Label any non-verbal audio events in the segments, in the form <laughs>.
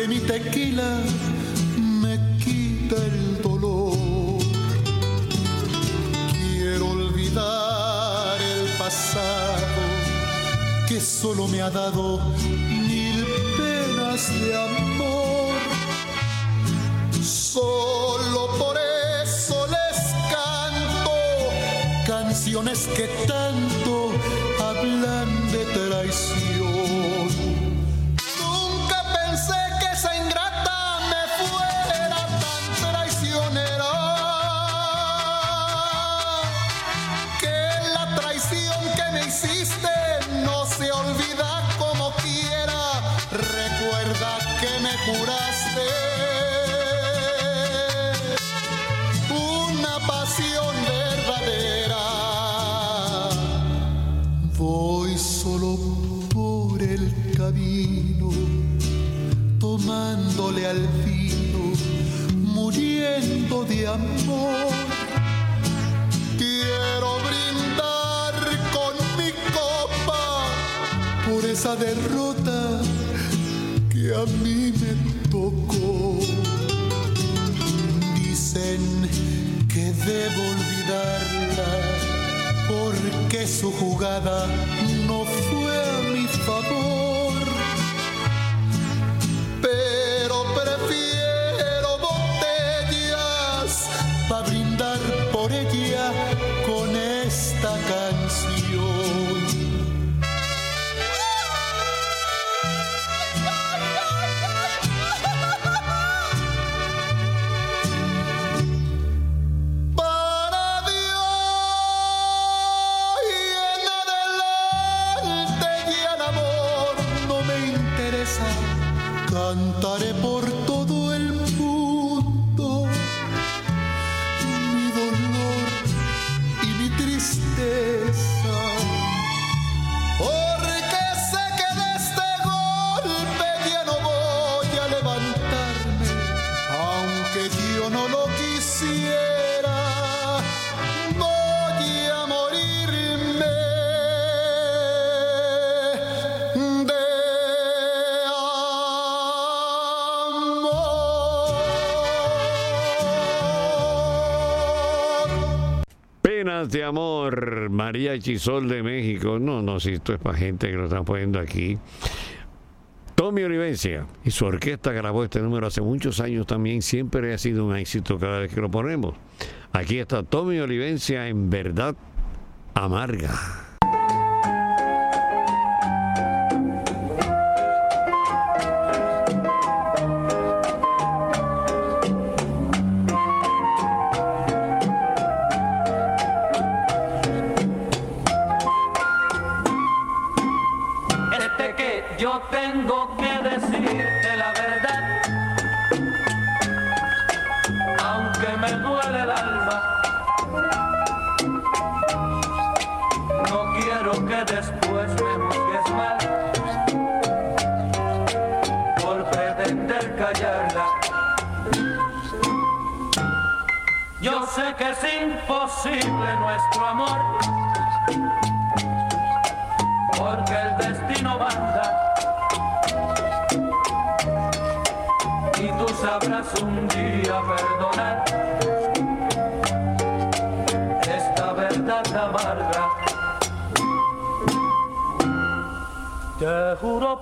que mi tequila me quita el dolor. Quiero olvidar el pasado que solo me ha dado mil penas de amor. Solo por eso les canto canciones que tanto hablan de traición Quiero brindar con mi copa por esa derrota que a mí me tocó. Dicen que debo olvidarla porque su jugada fuerte amor, María Chisol de México. No, no, si esto es para gente que lo están poniendo aquí. Tommy Olivencia y su orquesta grabó este número hace muchos años también, siempre ha sido un éxito cada vez que lo ponemos. Aquí está Tommy Olivencia en verdad amarga.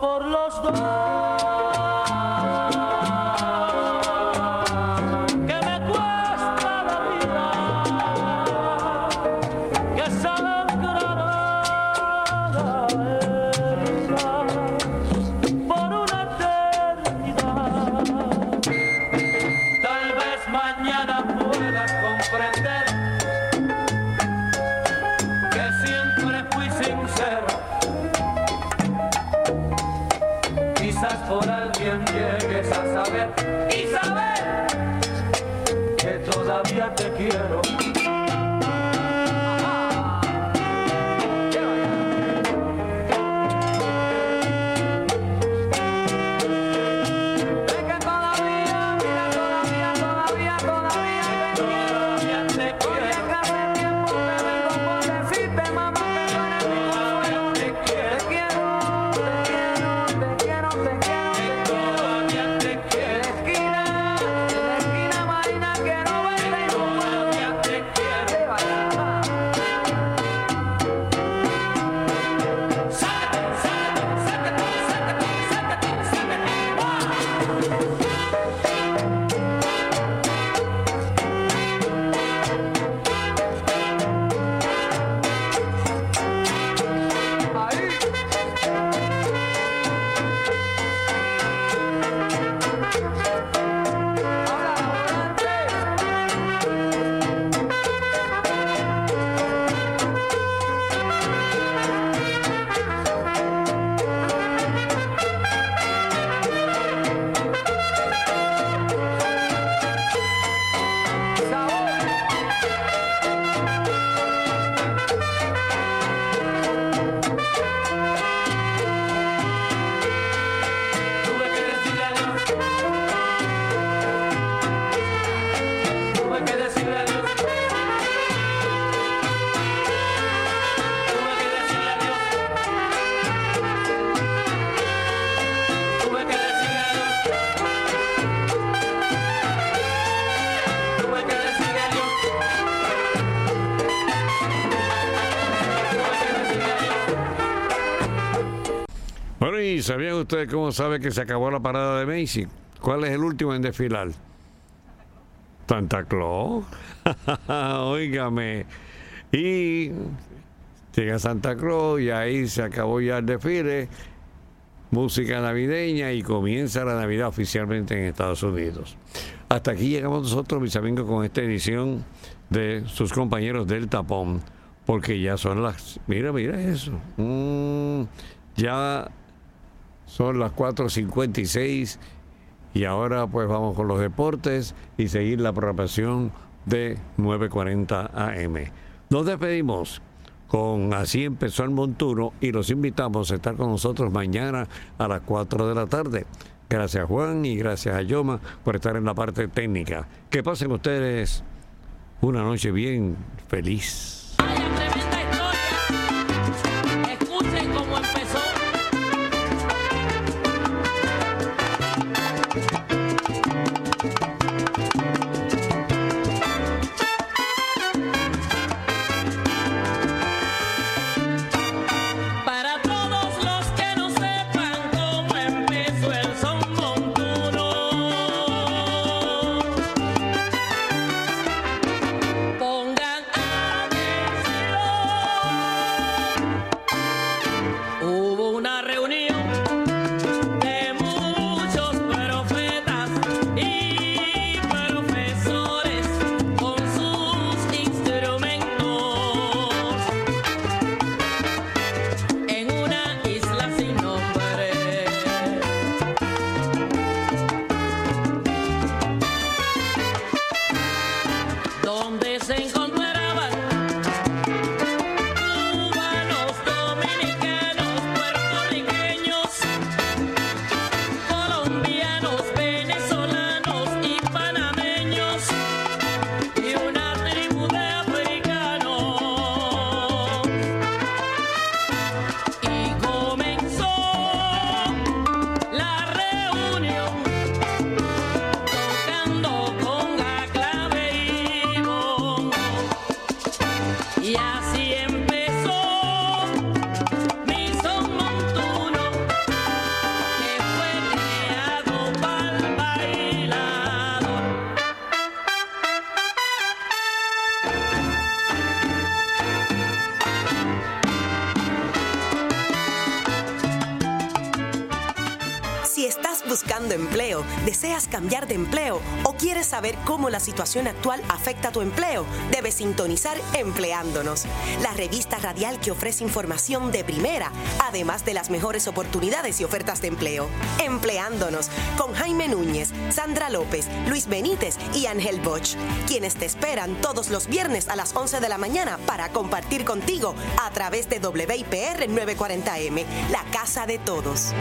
por los dos. Thank you. Bueno, ¿y sabían ustedes cómo sabe que se acabó la parada de Macy? ¿Cuál es el último en desfilar? Santa Claus. <laughs> Óigame. Y llega Santa Claus y ahí se acabó ya el desfile. Música navideña y comienza la Navidad oficialmente en Estados Unidos. Hasta aquí llegamos nosotros, mis amigos, con esta edición de sus compañeros del tapón. Porque ya son las. Mira, mira eso. Mm, ya son las 4.56 y ahora pues vamos con los deportes y seguir la programación de 9.40 AM. Nos despedimos con Así empezó el montuno y los invitamos a estar con nosotros mañana a las 4 de la tarde. Gracias Juan y gracias a Yoma por estar en la parte técnica. Que pasen ustedes una noche bien feliz. Deseas cambiar de empleo o quieres saber cómo la situación actual afecta tu empleo, debes sintonizar Empleándonos, la revista radial que ofrece información de primera, además de las mejores oportunidades y ofertas de empleo. Empleándonos con Jaime Núñez, Sandra López, Luis Benítez y Ángel Bosch, quienes te esperan todos los viernes a las 11 de la mañana para compartir contigo a través de WIPR 940M, la casa de todos.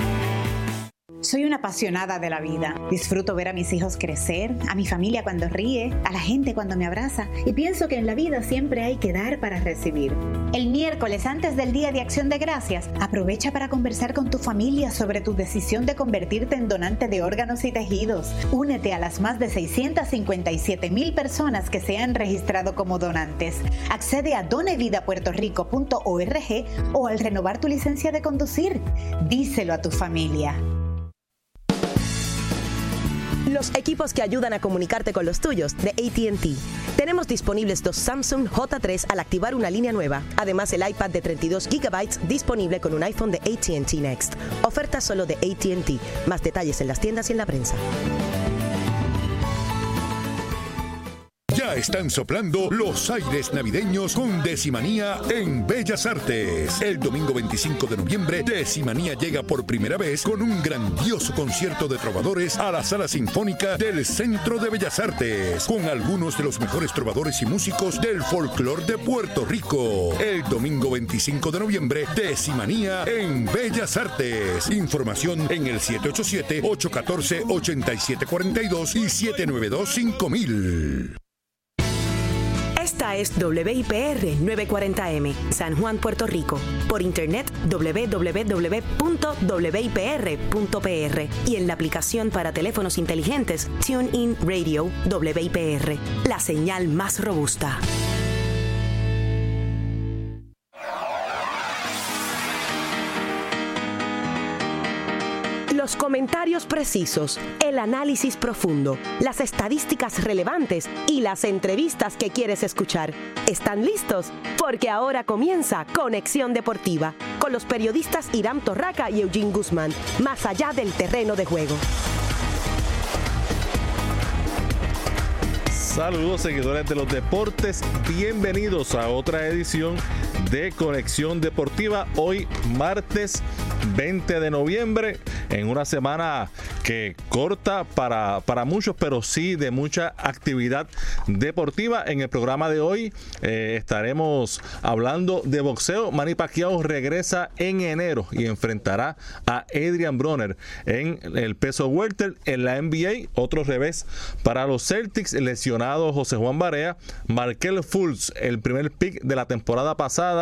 Soy una apasionada de la vida. Disfruto ver a mis hijos crecer, a mi familia cuando ríe, a la gente cuando me abraza y pienso que en la vida siempre hay que dar para recibir. El miércoles antes del Día de Acción de Gracias, aprovecha para conversar con tu familia sobre tu decisión de convertirte en donante de órganos y tejidos. Únete a las más de 657 mil personas que se han registrado como donantes. Accede a donevidapuertorico.org o al renovar tu licencia de conducir. Díselo a tu familia. Los equipos que ayudan a comunicarte con los tuyos de ATT. Tenemos disponibles dos Samsung J3 al activar una línea nueva. Además, el iPad de 32 GB disponible con un iPhone de ATT Next. Oferta solo de ATT. Más detalles en las tiendas y en la prensa. Están soplando los aires navideños con Decimanía en Bellas Artes. El domingo 25 de noviembre, Decimanía llega por primera vez con un grandioso concierto de trovadores a la sala sinfónica del Centro de Bellas Artes, con algunos de los mejores trovadores y músicos del folclore de Puerto Rico. El domingo 25 de noviembre, Decimanía en Bellas Artes. Información en el 787-814-8742 y 792-5000. Esta es WIPR 940M, San Juan, Puerto Rico. Por internet www.wipr.pr y en la aplicación para teléfonos inteligentes TuneIn Radio WIPR, la señal más robusta. Los comentarios precisos, el análisis profundo, las estadísticas relevantes y las entrevistas que quieres escuchar. ¿Están listos? Porque ahora comienza Conexión Deportiva con los periodistas Irán Torraca y Eugene Guzmán, más allá del terreno de juego. Saludos seguidores de los deportes, bienvenidos a otra edición de Conexión Deportiva, hoy martes 20 de noviembre, en una semana que corta para, para muchos, pero sí de mucha actividad deportiva. En el programa de hoy eh, estaremos hablando de boxeo. Manny Pacquiao regresa en enero y enfrentará a Adrian Bronner en el peso welter en la NBA. Otro revés para los Celtics, lesionado José Juan Barea. Markel Fultz, el primer pick de la temporada pasada,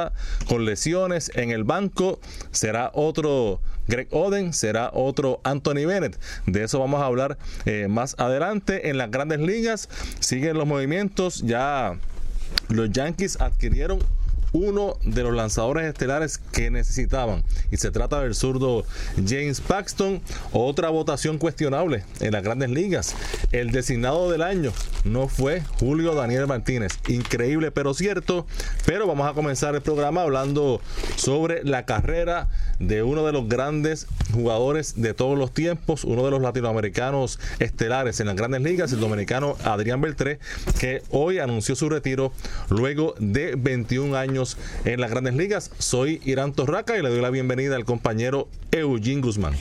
con lesiones en el banco, será otro Greg Oden, será otro Anthony Bennett. De eso vamos a hablar eh, más adelante. En las grandes ligas siguen los movimientos. Ya los Yankees adquirieron uno de los lanzadores estelares que necesitaban. Y se trata del zurdo James Paxton. Otra votación cuestionable en las grandes ligas. El designado del año no fue Julio Daniel Martínez. Increíble pero cierto. Pero vamos a comenzar el programa hablando sobre la carrera de uno de los grandes jugadores de todos los tiempos, uno de los latinoamericanos estelares en las grandes ligas, el dominicano Adrián Beltré, que hoy anunció su retiro luego de 21 años en las grandes ligas. Soy Irán Torraca y le doy la bienvenida al compañero Eugene Guzmán.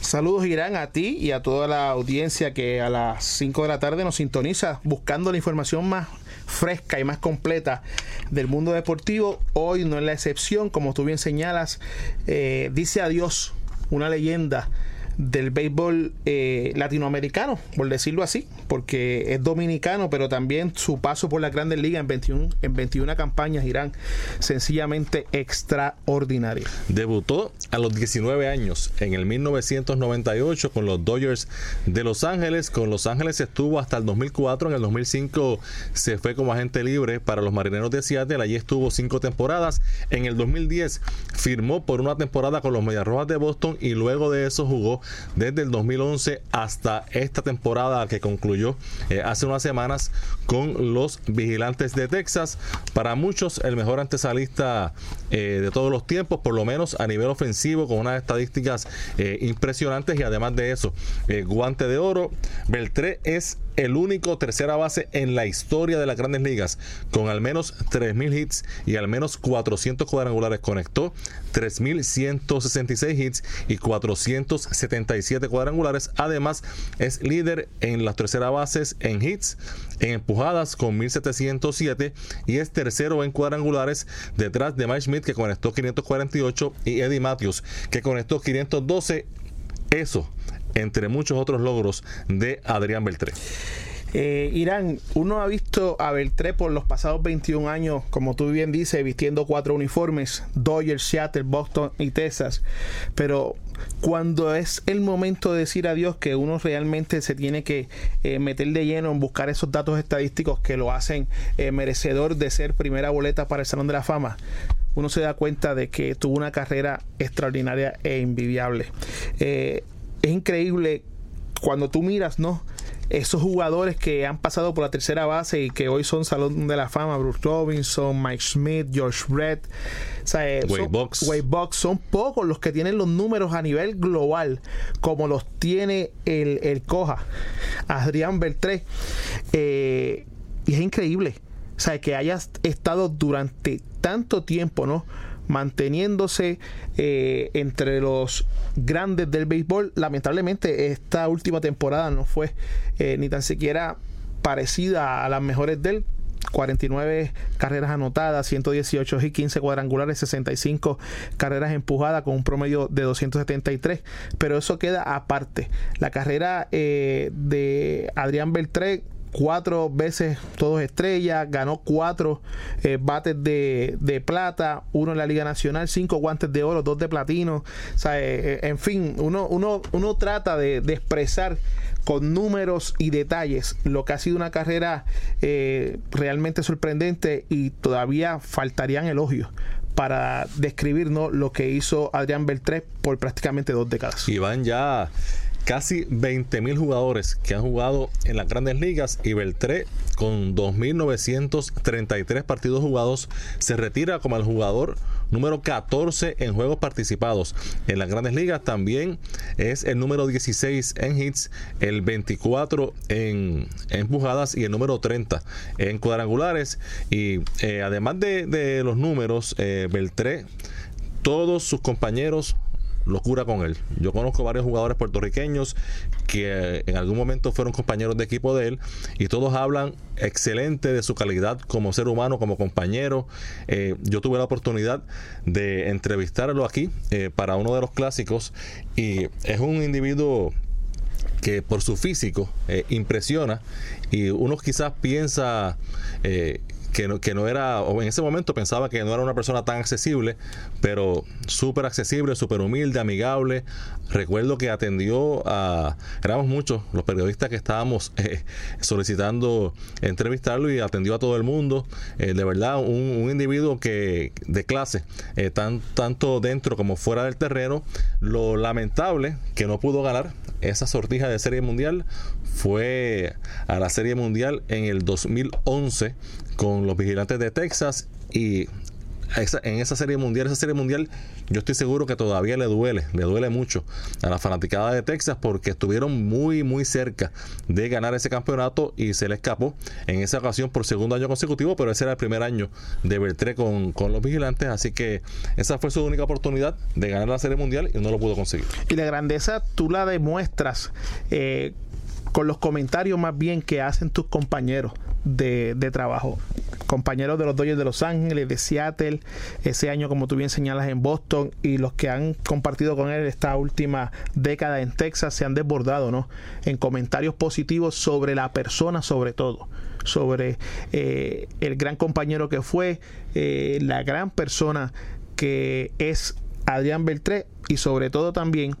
Saludos Irán a ti y a toda la audiencia que a las 5 de la tarde nos sintoniza buscando la información más fresca y más completa del mundo deportivo. Hoy no es la excepción, como tú bien señalas, eh, dice adiós una leyenda del béisbol eh, latinoamericano, por decirlo así, porque es dominicano, pero también su paso por la Grandes Ligas en 21, en 21 campañas irán sencillamente extraordinario. Debutó a los 19 años en el 1998 con los Dodgers de Los Ángeles. Con Los Ángeles estuvo hasta el 2004. En el 2005 se fue como agente libre para los Marineros de Seattle. Allí estuvo cinco temporadas. En el 2010 firmó por una temporada con los Medias Rojas de Boston y luego de eso jugó desde el 2011 hasta esta temporada que concluyó eh, hace unas semanas con los Vigilantes de Texas. Para muchos el mejor antesalista eh, de todos los tiempos, por lo menos a nivel ofensivo, con unas estadísticas eh, impresionantes y además de eso, guante de oro. Beltré es el único tercera base en la historia de las grandes ligas con al menos 3.000 hits y al menos 400 cuadrangulares. Conectó 3.166 hits y 477 cuadrangulares. Además, es líder en las terceras bases en hits, en empujadas con 1.707 y es tercero en cuadrangulares detrás de Mike Schmidt que conectó 548 y Eddie Matthews que conectó 512. Eso entre muchos otros logros de Adrián Beltré. Eh, Irán, uno ha visto a Beltré por los pasados 21 años, como tú bien dices, vistiendo cuatro uniformes, Dodgers, Seattle, Boston y Texas, pero cuando es el momento de decir adiós que uno realmente se tiene que eh, meter de lleno en buscar esos datos estadísticos que lo hacen eh, merecedor de ser primera boleta para el Salón de la Fama, uno se da cuenta de que tuvo una carrera extraordinaria e envidiable. Eh, es increíble cuando tú miras, ¿no? Esos jugadores que han pasado por la tercera base y que hoy son Salón de la Fama, Bruce Robinson, Mike Smith, George Brett, o sea, eh, Wade Boggs, son pocos los que tienen los números a nivel global como los tiene el, el Coja, Adrián Beltré. Eh, y es increíble, o sea, que hayas estado durante tanto tiempo, ¿no? Manteniéndose eh, entre los grandes del béisbol. Lamentablemente esta última temporada no fue eh, ni tan siquiera parecida a las mejores del 49 carreras anotadas, 118 y 15 cuadrangulares, 65 carreras empujadas con un promedio de 273. Pero eso queda aparte. La carrera eh, de Adrián Beltré cuatro veces todos estrellas, ganó cuatro eh, bates de, de, plata, uno en la Liga Nacional, cinco guantes de oro, dos de platino. O sea, eh, en fin, uno, uno, uno trata de, de, expresar con números y detalles lo que ha sido una carrera eh, realmente sorprendente y todavía faltarían elogios para describir ¿no? lo que hizo Adrián Beltré por prácticamente dos décadas. Y van ya casi 20 mil jugadores que han jugado en las grandes ligas y Beltré con 2.933 partidos jugados se retira como el jugador número 14 en juegos participados. En las grandes ligas también es el número 16 en hits el 24 en empujadas y el número 30 en cuadrangulares. Y eh, además de, de los números eh, Beltré todos sus compañeros locura con él. Yo conozco varios jugadores puertorriqueños que eh, en algún momento fueron compañeros de equipo de él y todos hablan excelente de su calidad como ser humano, como compañero. Eh, yo tuve la oportunidad de entrevistarlo aquí eh, para uno de los clásicos y es un individuo que por su físico impresiona y uno quizás piensa que no, que no era, o en ese momento pensaba que no era una persona tan accesible, pero súper accesible, súper humilde, amigable. Recuerdo que atendió a, éramos muchos los periodistas que estábamos eh, solicitando entrevistarlo y atendió a todo el mundo. Eh, de verdad, un, un individuo que de clase, eh, tan, tanto dentro como fuera del terreno. Lo lamentable que no pudo ganar esa sortija de Serie Mundial fue a la Serie Mundial en el 2011 con los vigilantes de Texas y en esa serie mundial, esa serie mundial, yo estoy seguro que todavía le duele, le duele mucho a la fanaticada de Texas porque estuvieron muy, muy cerca de ganar ese campeonato y se le escapó en esa ocasión por segundo año consecutivo, pero ese era el primer año de Beltré con, con los vigilantes, así que esa fue su única oportunidad de ganar la serie mundial y no lo pudo conseguir. Y la grandeza tú la demuestras eh, con los comentarios más bien que hacen tus compañeros de, de trabajo. Compañeros de los Dodgers de Los Ángeles, de Seattle, ese año como tú bien señalas en Boston y los que han compartido con él esta última década en Texas se han desbordado ¿no? en comentarios positivos sobre la persona sobre todo sobre eh, el gran compañero que fue, eh, la gran persona que es Adrián Beltré y sobre todo también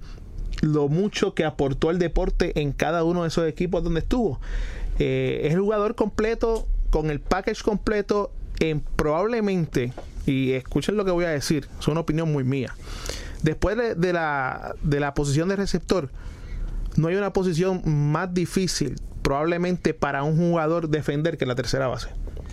lo mucho que aportó el deporte en cada uno de esos equipos donde estuvo. Eh, es jugador completo, con el package completo, en probablemente, y escuchen lo que voy a decir, es una opinión muy mía. Después de, de la, de la posición de receptor, no hay una posición más difícil probablemente para un jugador defender que la tercera base.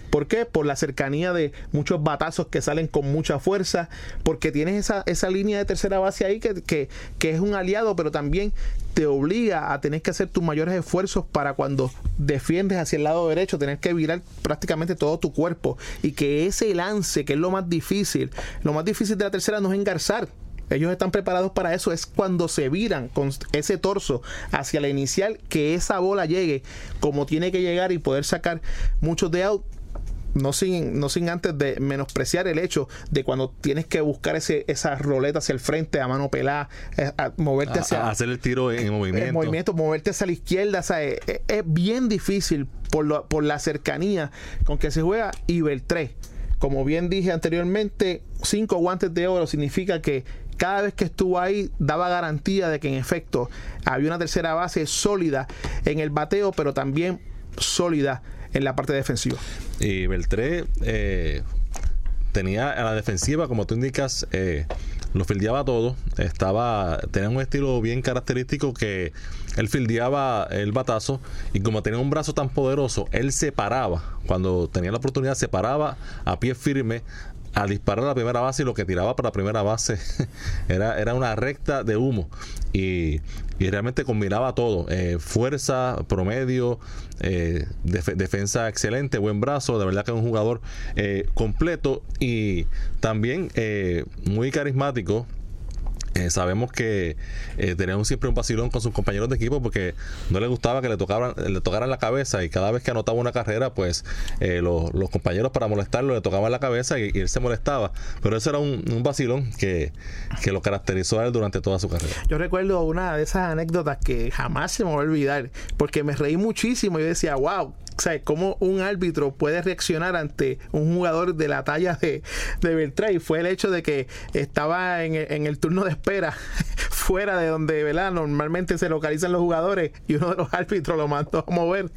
¿Por qué? Por la cercanía de muchos batazos que salen con mucha fuerza, porque tienes esa, esa línea de tercera base ahí que, que, que es un aliado, pero también te obliga a tener que hacer tus mayores esfuerzos para cuando defiendes hacia el lado derecho, tener que virar prácticamente todo tu cuerpo y que ese lance, que es lo más difícil, lo más difícil de la tercera no es engarzar, ellos están preparados para eso. Es cuando se viran con ese torso hacia la inicial, que esa bola llegue como tiene que llegar y poder sacar muchos de out. No sin, no sin antes de menospreciar el hecho de cuando tienes que buscar ese, esa roleta hacia el frente a mano pelada, eh, a moverte hacia a hacer el tiro en movimiento. el movimiento, moverte hacia la izquierda, o sea, es, es- es bien difícil por, lo- por la cercanía con que se juega y Beltré. Como bien dije anteriormente, cinco guantes de oro significa que cada vez que estuvo ahí daba garantía de que en efecto había una tercera base sólida en el bateo, pero también sólida en la parte defensiva. Y Beltré eh, tenía a la defensiva, como tú indicas, eh, lo fildeaba todo. Estaba, tenía un estilo bien característico que él fildeaba el batazo y como tenía un brazo tan poderoso, él se paraba. Cuando tenía la oportunidad, se paraba a pie firme a disparar la primera base y lo que tiraba para la primera base <laughs> era, era una recta de humo y, y realmente combinaba todo eh, fuerza, promedio eh, def- defensa excelente, buen brazo de verdad que es un jugador eh, completo y también muy carismático eh, sabemos que eh, tenía un- siempre un vacilón con sus compañeros de equipo porque no le gustaba que le tocaran, la cabeza y cada vez que anotaba una carrera, pues eh, los, compañeros para molestarlo le tocaban la cabeza y, y él se molestaba. Pero eso era un, vacilón que, que lo caracterizó a él durante toda su carrera. Yo recuerdo una de esas anécdotas que jamás se me va a olvidar, porque me reí muchísimo. Yo decía, wow, sea, cómo un árbitro puede reaccionar ante un jugador de la talla de, de Beltrán. Y fue el hecho de que estaba en el, en el turno de espera <laughs> fuera de donde ¿verdad? normalmente se localizan los jugadores y uno de los árbitros lo mandó a mover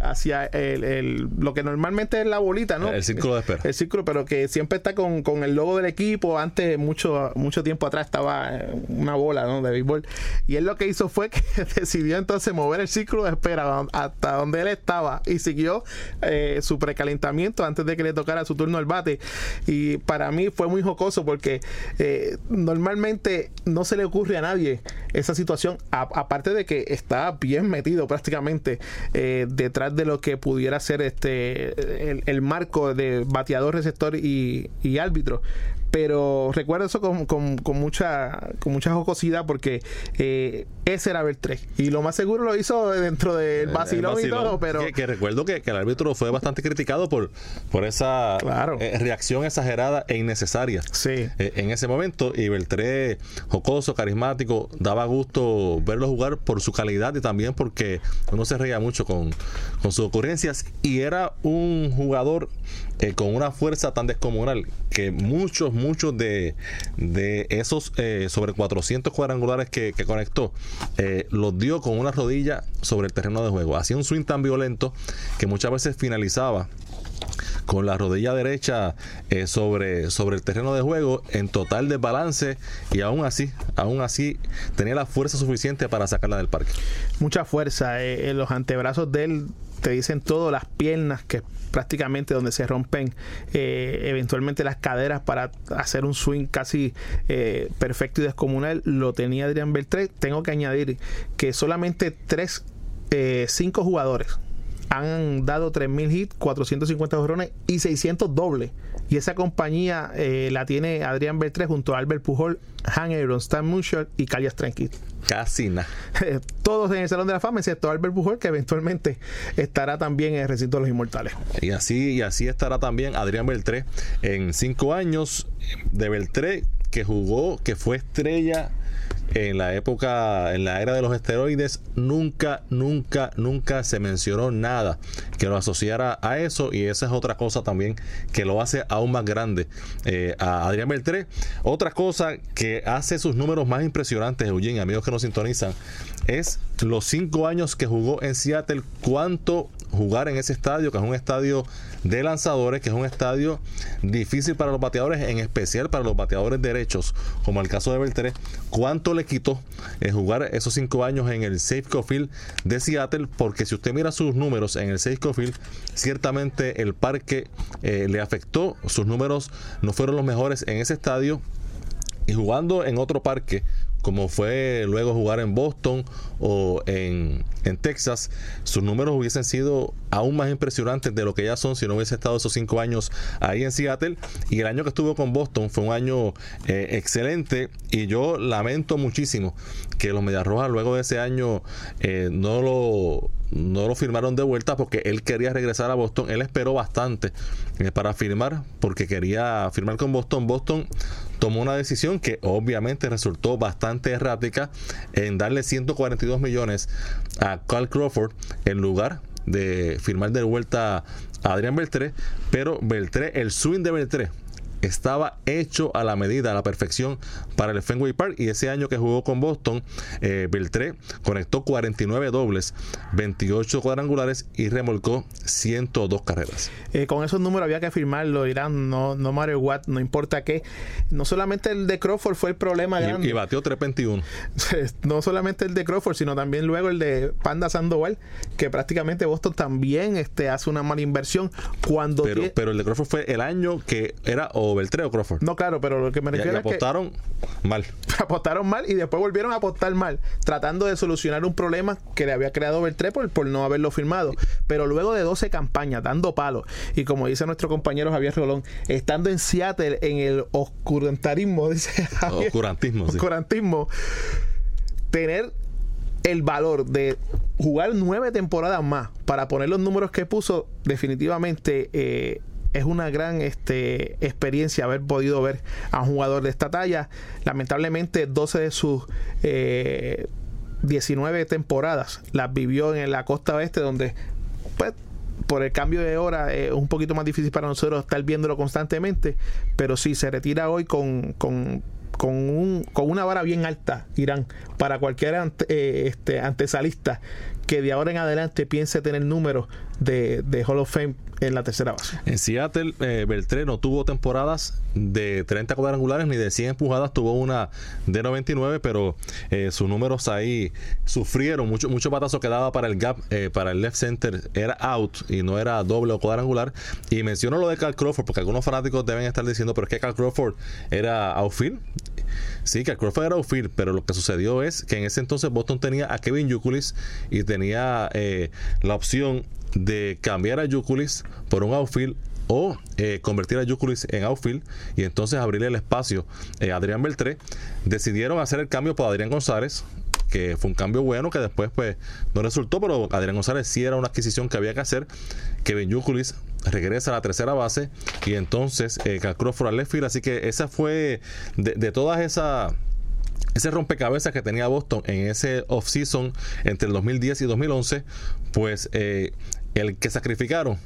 hacia el, el- lo que normalmente es la bolita, ¿no? El círculo de espera. El círculo, pero que siempre está con, con el logo del equipo. Antes, mucho, mucho tiempo atrás, estaba una bola ¿no? de béisbol. Y él lo que hizo fue que <laughs> decidió entonces mover el círculo de espera hasta donde él estaba y siguió eh, su precalentamiento antes de que le tocara su turno al bate. Y para mí fue muy jocoso porque eh, normalmente no se le ocurre a nadie esa situación, aparte de que está bien metido prácticamente eh, detrás de lo que pudiera ser este el, marco de bateador, receptor y árbitro. Pero recuerdo eso con, con- con mucha con mucha jocosidad porque eh, ese era Beltré. Y lo más seguro lo hizo dentro del vacilón, El y todo, pero que, que recuerdo que, que el árbitro fue bastante criticado por, por esa Claro. eh, reacción exagerada e innecesaria Sí. eh, en ese momento. Y Beltré, jocoso, carismático, daba gusto verlo jugar por su calidad y también porque uno se reía mucho con, con sus ocurrencias. Y era un jugador eh, con una fuerza tan descomunal que muchos, muchos de, de esos eh, sobre 400 cuadrangulares que, conectó eh, los dio con una rodilla sobre el terreno de juego. Hacía un swing tan violento que muchas veces finalizaba con la rodilla derecha sobre, sobre el terreno de juego en total desbalance y aún así, aún así tenía la fuerza suficiente para sacarla del parque. mucha fuerza. en los antebrazos de él te dicen todo, las piernas, que prácticamente donde se rompen eh, eventualmente las caderas para hacer un swing casi eh, perfecto y descomunal. Lo tenía Adrián Beltré. Tengo que añadir que solamente tres, eh, cinco jugadores han dado 3.000 hits, 450 jorrones y 600 dobles. Y esa compañía eh, la tiene Adrián Beltré junto a Albert Pujol, Han Aaron, Stan y Callas Tranquil. Casi nada. <laughs> todos en el Salón de la Fama, excepto Albert Pujol, que eventualmente estará también en el recinto de los inmortales. Y así, y así estará también Adrián Beltré en cinco años de Beltré que jugó, que fue estrella en la época, en la era de los esteroides, nunca, nunca, nunca se mencionó nada que lo asociara a eso y esa es otra cosa también que lo hace aún más grande eh, a Adrián Beltré. Otra cosa que hace sus números más impresionantes, Eugene, amigos que nos sintonizan, es los cinco años que jugó en Seattle, cuánto jugar en ese estadio, que es un estadio de lanzadores, que es un estadio difícil para los bateadores, en especial para los bateadores derechos, como el caso de Beltré, cuánto le quitó eh, jugar esos cinco años en el Safeco Field de Seattle, porque si usted mira sus números en el Safeco Field, ciertamente el parque eh, le afectó, sus números no fueron los mejores en ese estadio, y jugando en otro parque, como fue luego jugar en Boston o en, en Texas, sus números hubiesen sido aún más impresionantes de lo que ya son si no hubiese estado esos cinco años ahí en Seattle. Y el año que estuvo con Boston fue un año eh, excelente y yo lamento muchísimo que los Medias Rojas luego de ese año eh, no lo no lo firmaron de vuelta porque él quería regresar a Boston. Él esperó bastante eh, para firmar porque quería firmar con Boston. Boston tomó una decisión que obviamente resultó bastante errática en darle 142 millones a Carl Crawford en lugar de firmar de vuelta a Adrián Beltré, pero Beltré, el swing de Beltré estaba hecho a la medida, a la perfección para el Fenway Park y ese año que jugó con Boston, eh, Beltré conectó 49 dobles, 28 cuadrangulares y remolcó 102 carreras. Eh, con esos números había que firmarlo, Irán, no, no matter what, no importa qué. No solamente el de Crawford fue el problema grande. Y, y batió 321. <laughs> no solamente el de Crawford, sino también luego el de Panda Sandoval, que prácticamente Boston también este, hace una mala inversión cuando Pero, pero el de Crawford fue el año que era o Beltré o Crawford. No, claro, pero lo que me Y- y refiero es que apostaron mal. <laughs> apostaron mal y después volvieron a apostar mal, tratando de solucionar un problema que le había creado Beltré por, por no haberlo firmado. Pero luego de 12 campañas, dando palos, y como dice nuestro compañero Javier Rolón, estando en Seattle en el oscurantarismo, <laughs> dice Javier, Oscurantismo, sí. oscurantismo, tener el valor de jugar nueve temporadas más para poner los números que puso, definitivamente eh, es una gran este, experiencia haber podido ver a un jugador de esta talla. Lamentablemente, 12 de sus eh, 19 temporadas las vivió en la costa oeste, donde pues por el cambio de hora eh, es un poquito más difícil para nosotros estar viéndolo constantemente, pero sí se retira hoy con, con con, un, con una vara bien alta, Irán, para cualquier eh, este, antesalista que de ahora en adelante piense tener números de, de Hall of Fame en la tercera base. En Seattle, eh, Beltré no tuvo temporadas de 30 cuadrangulares ni de 100 empujadas, tuvo una de 99, pero eh, sus números ahí sufrieron mucho, mucho patazo que daba para el gap, eh, para el left center, era out y no era doble o cuadrangular. Y menciono lo de Carl Crawford, porque algunos fanáticos deben estar diciendo, pero es que Carl Crawford era outfield. Sí, que Crawford era outfield, pero lo que sucedió es que en ese entonces Boston tenía a Kevin Yukulis y tenía eh, la opción de cambiar a Yukulis por un outfield o eh, convertir a Yukulis en outfield y entonces abrirle el espacio eh, a Adrián Beltré. Decidieron hacer el cambio por Adrián González, que fue un cambio bueno que después pues no resultó, pero Adrián González sí era una adquisición que había que hacer. Kevin Yukulis regresa a la tercera base y entonces eh, Crawford al left así que esa fue de, de todas esas ese rompecabezas que tenía Boston en ese off-season entre el 2010 y 2011, pues eh, el que sacrificaron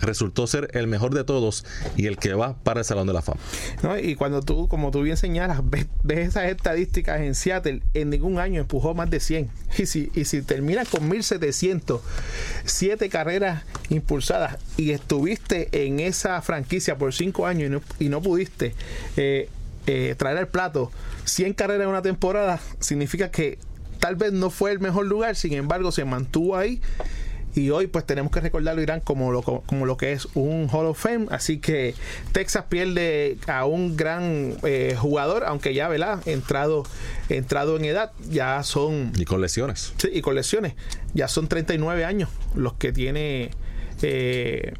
resultó ser el mejor de todos y el que va para el Salón de la Fama. ¿no? Y cuando tú, como tú bien señalas, ves, esas estadísticas en Seattle, en ningún año empujó más de 100. <laughs> Y si, y si terminas con 1700, 7 carreras impulsadas y estuviste en esa franquicia por 5 años y no, y no pudiste eh, eh, traer al plato 100 carreras en una temporada, significa que tal vez no fue el mejor lugar, sin embargo se mantuvo ahí y hoy pues tenemos que recordarlo Irán como lo, como lo que es un Hall of Fame así que Texas pierde a un gran eh, jugador aunque ya ¿verdad? entrado entrado en edad ya son Y con lesiones. sí, y con lesiones ya son 39 años los que tiene eh,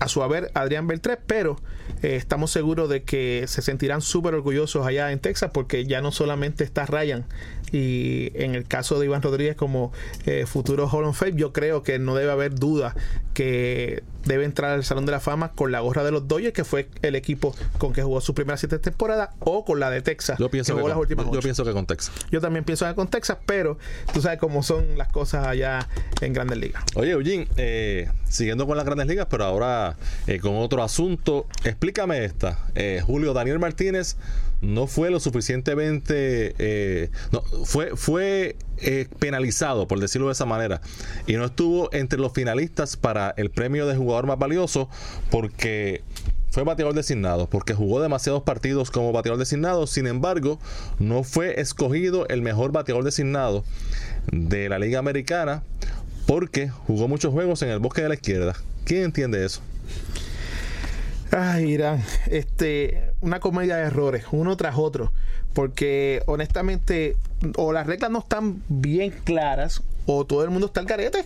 a su haber Adrián Beltré pero eh, estamos seguros de que se sentirán súper orgullosos allá en Texas porque ya no solamente está Ryan y en el caso de Iván Rodríguez como eh, futuro Hall of Fame yo creo que no debe haber duda que debe entrar al Salón de la Fama con la gorra de los Dodgers que fue el equipo con que jugó sus primeras siete temporadas o con la de Texas Yo pienso que, jugó las con, últimas yo, pienso que con Texas. Yo también pienso en con Texas, pero tú sabes cómo son las cosas allá en Grandes Ligas. Oye, Eugene, eh, siguiendo con las grandes ligas, pero ahora eh, con otro asunto, explícame esta. Eh, Julio Daniel Martínez no fue lo suficientemente, eh, no, fue, fue eh, penalizado, por decirlo de esa manera, y no estuvo entre los finalistas para el premio de jugador más valioso porque fue bateador designado porque jugó demasiados partidos como bateador designado. Sin embargo, no fue escogido el mejor bateador designado de la Liga Americana porque jugó muchos juegos en el bosque de la izquierda. ¿Quién entiende eso? Ay, Irán, este, una comedia de errores, uno tras otro, porque honestamente, o las reglas no están bien claras, o todo el mundo está al carete.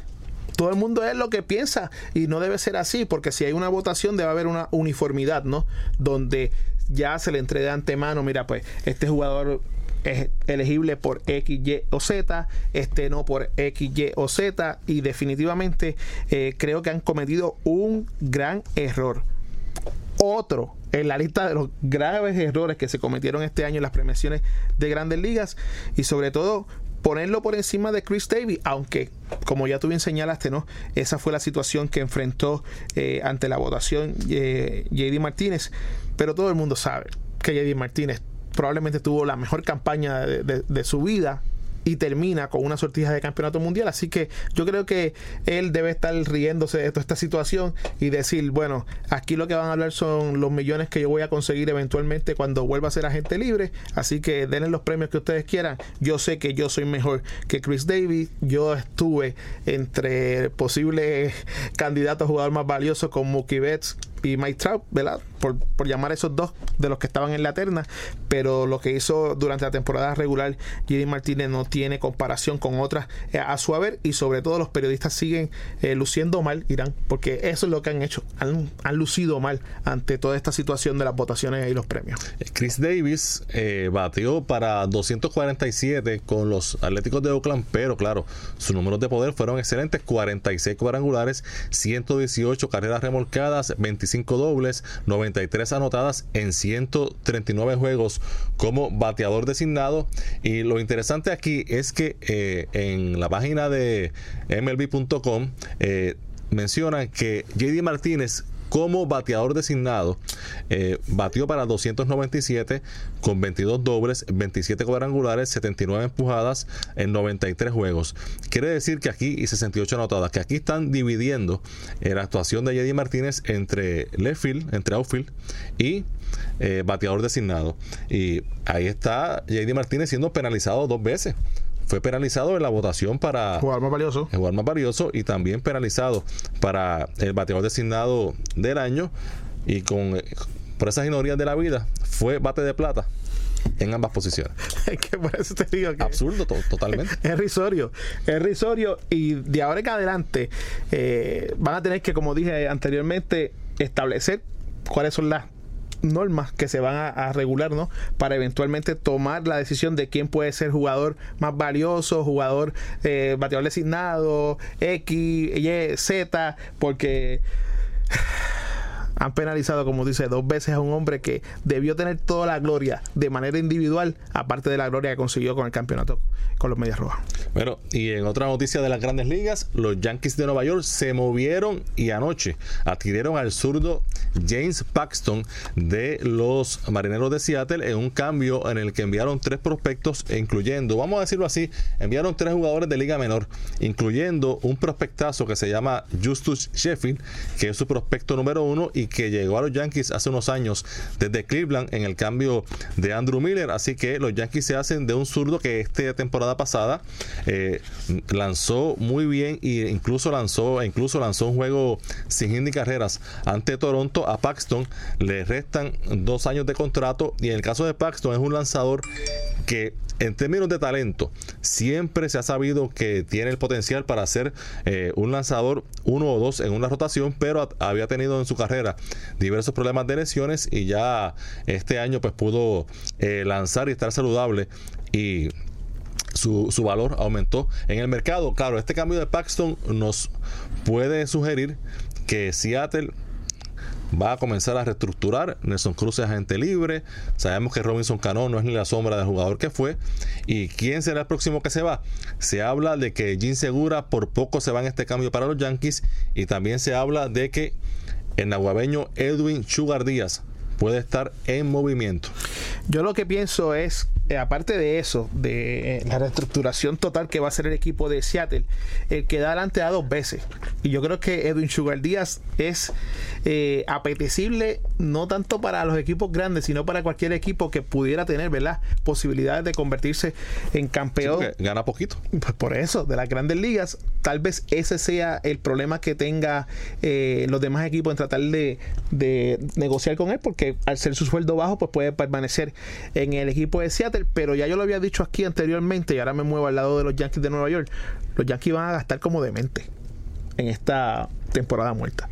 Todo el mundo es lo que piensa y no debe ser así, porque si hay una votación debe haber una uniformidad, ¿no? Donde ya se le entregue de antemano, mira, pues este jugador es elegible por X, Y o Z, este no por X, Y o Z, y definitivamente eh, creo que han cometido un gran error otro en la lista de los graves errores que se cometieron este año en las premiaciones de grandes ligas y sobre todo ponerlo por encima de Chris Davis, aunque como ya tú bien señalaste, ¿no? Esa fue la situación que enfrentó eh, ante la votación eh, JD Martínez, pero todo el mundo sabe que JD Martínez probablemente tuvo la mejor campaña de, de- de su vida y termina con una sortija de campeonato mundial. Así que yo creo que él debe estar riéndose de toda esta situación y decir, bueno, aquí lo que van a hablar son los millones que yo voy a conseguir eventualmente cuando vuelva a ser agente libre. Así que denle los premios que ustedes quieran. Yo sé que yo soy mejor que Chris Davis. Yo estuve entre posibles <laughs> candidatos a jugador más valioso con Mookie Betts y Mike Trout, ¿verdad? Por, por llamar a esos dos de los que estaban en la terna, pero lo que hizo durante la temporada regular JD Martínez no tiene comparación con otras eh, a su haber y sobre todo los periodistas siguen eh, luciendo mal, Irán, porque eso es lo que han hecho, han, han lucido mal ante toda esta situación de las votaciones y los premios. Chris Davis eh, batió para 247 con los Atléticos de Oakland, pero claro, sus números de poder fueron excelentes: 46 cuadrangulares, 118 carreras remolcadas, 25 dobles, 93 anotadas en 139 juegos como bateador designado. Y lo interesante aquí es que eh, en la página de MLB.com eh, mencionan que JD Martínez como bateador designado, eh, batió para 297 con 22 dobles, 27 cuadrangulares, 79 empujadas en 93 juegos. Quiere decir que aquí, y 68 anotadas, que aquí están dividiendo eh, la actuación de JD Martínez entre left field, entre outfield y eh, bateador designado. Y ahí está JD Martínez siendo penalizado dos veces. Fue penalizado en la votación para Jugador más valioso. el jugador más valioso y también penalizado para el bateador designado del año y con por esas minorías de la vida fue bate de plata en ambas posiciones. <laughs> que por eso te digo que Absurdo to- totalmente. <laughs> es risorio. Es risorio y de ahora en adelante eh, van a tener que, como dije anteriormente, establecer cuáles son las normas que se van a, regular, ¿no? Para eventualmente tomar la decisión de quién puede ser jugador más valioso, jugador eh, bateador designado, X, Y, Z, porque han penalizado, como dice, dos veces a un hombre que debió tener toda la gloria de manera individual, aparte de la gloria que consiguió con el campeonato con los Medias Rojas. Bueno, y en otra noticia de las grandes ligas, los Yankees de Nueva York se movieron y anoche adquirieron al zurdo James Paxton de los Marineros de Seattle en un cambio en el que enviaron tres prospectos, incluyendo, vamos a decirlo así, enviaron tres jugadores de liga menor, incluyendo un prospectazo que se llama Justus Sheffield, que es su prospecto número uno y que llegó a los Yankees hace unos años desde Cleveland en el cambio de Andrew Miller. Así que los Yankees se hacen de un zurdo que esta temporada pasada eh, lanzó muy bien e incluso lanzó, incluso lanzó un juego sin ni carreras ante Toronto. A Paxton le restan dos años de contrato y en el caso de Paxton es un lanzador que en términos de talento siempre se ha sabido que tiene el potencial para ser eh, un lanzador uno o dos en una rotación, pero había tenido en su carrera diversos problemas de lesiones y ya este año pues pudo eh, lanzar y estar saludable y su, su valor aumentó en el mercado. Claro, este cambio de Paxton nos puede sugerir que Seattle va a comenzar a reestructurar. Nelson Cruz es agente libre. Sabemos que Robinson Cano no es ni la sombra del jugador que fue. ¿Y quién será el próximo que se va? Se habla de que Jim Segura por poco se va en este cambio para los Yankees. Y también se habla de que el nahuabeño Edwin Sugar Díaz puede estar en movimiento. Yo lo que pienso es, eh, aparte de eso, de eh, la reestructuración total que va a hacer el equipo de Seattle, el que da adelante a dos veces. Y yo creo que Edwin Sugar Díaz es eh, apetecible no tanto para los equipos grandes, sino para cualquier equipo que pudiera tener, ¿verdad? Posibilidades de convertirse en campeón. Gana poquito. Pues por eso, de las grandes ligas, tal vez ese sea el problema que tenga los demás equipos en tratar de, de negociar con él, porque al ser su sueldo bajo, pues puede permanecer en el equipo de Seattle. Pero ya yo lo había dicho aquí anteriormente, y ahora me muevo al lado de los Yankees de Nueva York. Los Yankees van a gastar como demente en esta temporada muerta.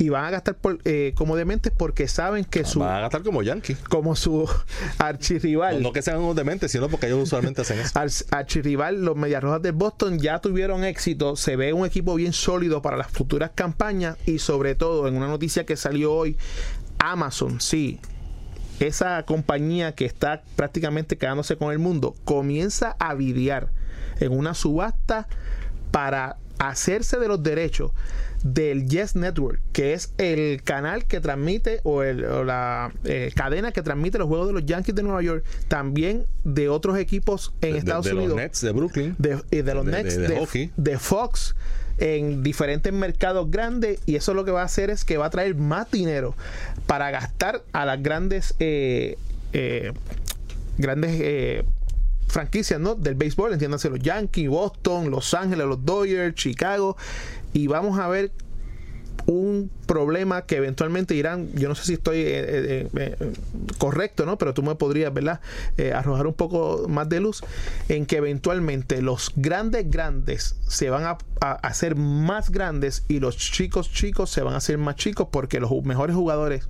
Y van a gastar por, eh, como dementes porque saben que su, Va a gastar como Yankee. como su <laughs> archirrival. No, no que sean unos dementes, sino porque ellos usualmente hacen eso. Al archirrival, los Medias Rojas de Boston ya tuvieron éxito. Se ve un equipo bien sólido para las futuras campañas y sobre todo en una noticia que salió hoy, Amazon, sí, esa compañía que está prácticamente quedándose con el mundo, comienza a videar en una subasta para hacerse de los derechos del Yes Network, que es el canal que transmite o, el- o la eh, cadena que transmite los juegos de los Yankees de Nueva York, también de otros equipos en De- Estados de Unidos, los Nets de Brooklyn. de, y de los de- Nets, de- de, de de Fox, en diferentes mercados grandes, y eso lo que va a hacer es que va a traer más dinero para gastar a las grandes eh, eh, grandes eh, franquicias ¿no? del béisbol, entiéndase los Yankees, Boston, Los Ángeles, los Dodgers, Chicago, y vamos a ver un problema que eventualmente irán, yo no sé si estoy eh, eh, eh, correcto, ¿no? Pero tú me podrías, ¿verdad? Arrojar un poco más de luz en que eventualmente los grandes grandes se van a, a hacer más grandes y los chicos chicos se van a hacer más chicos porque los mejores jugadores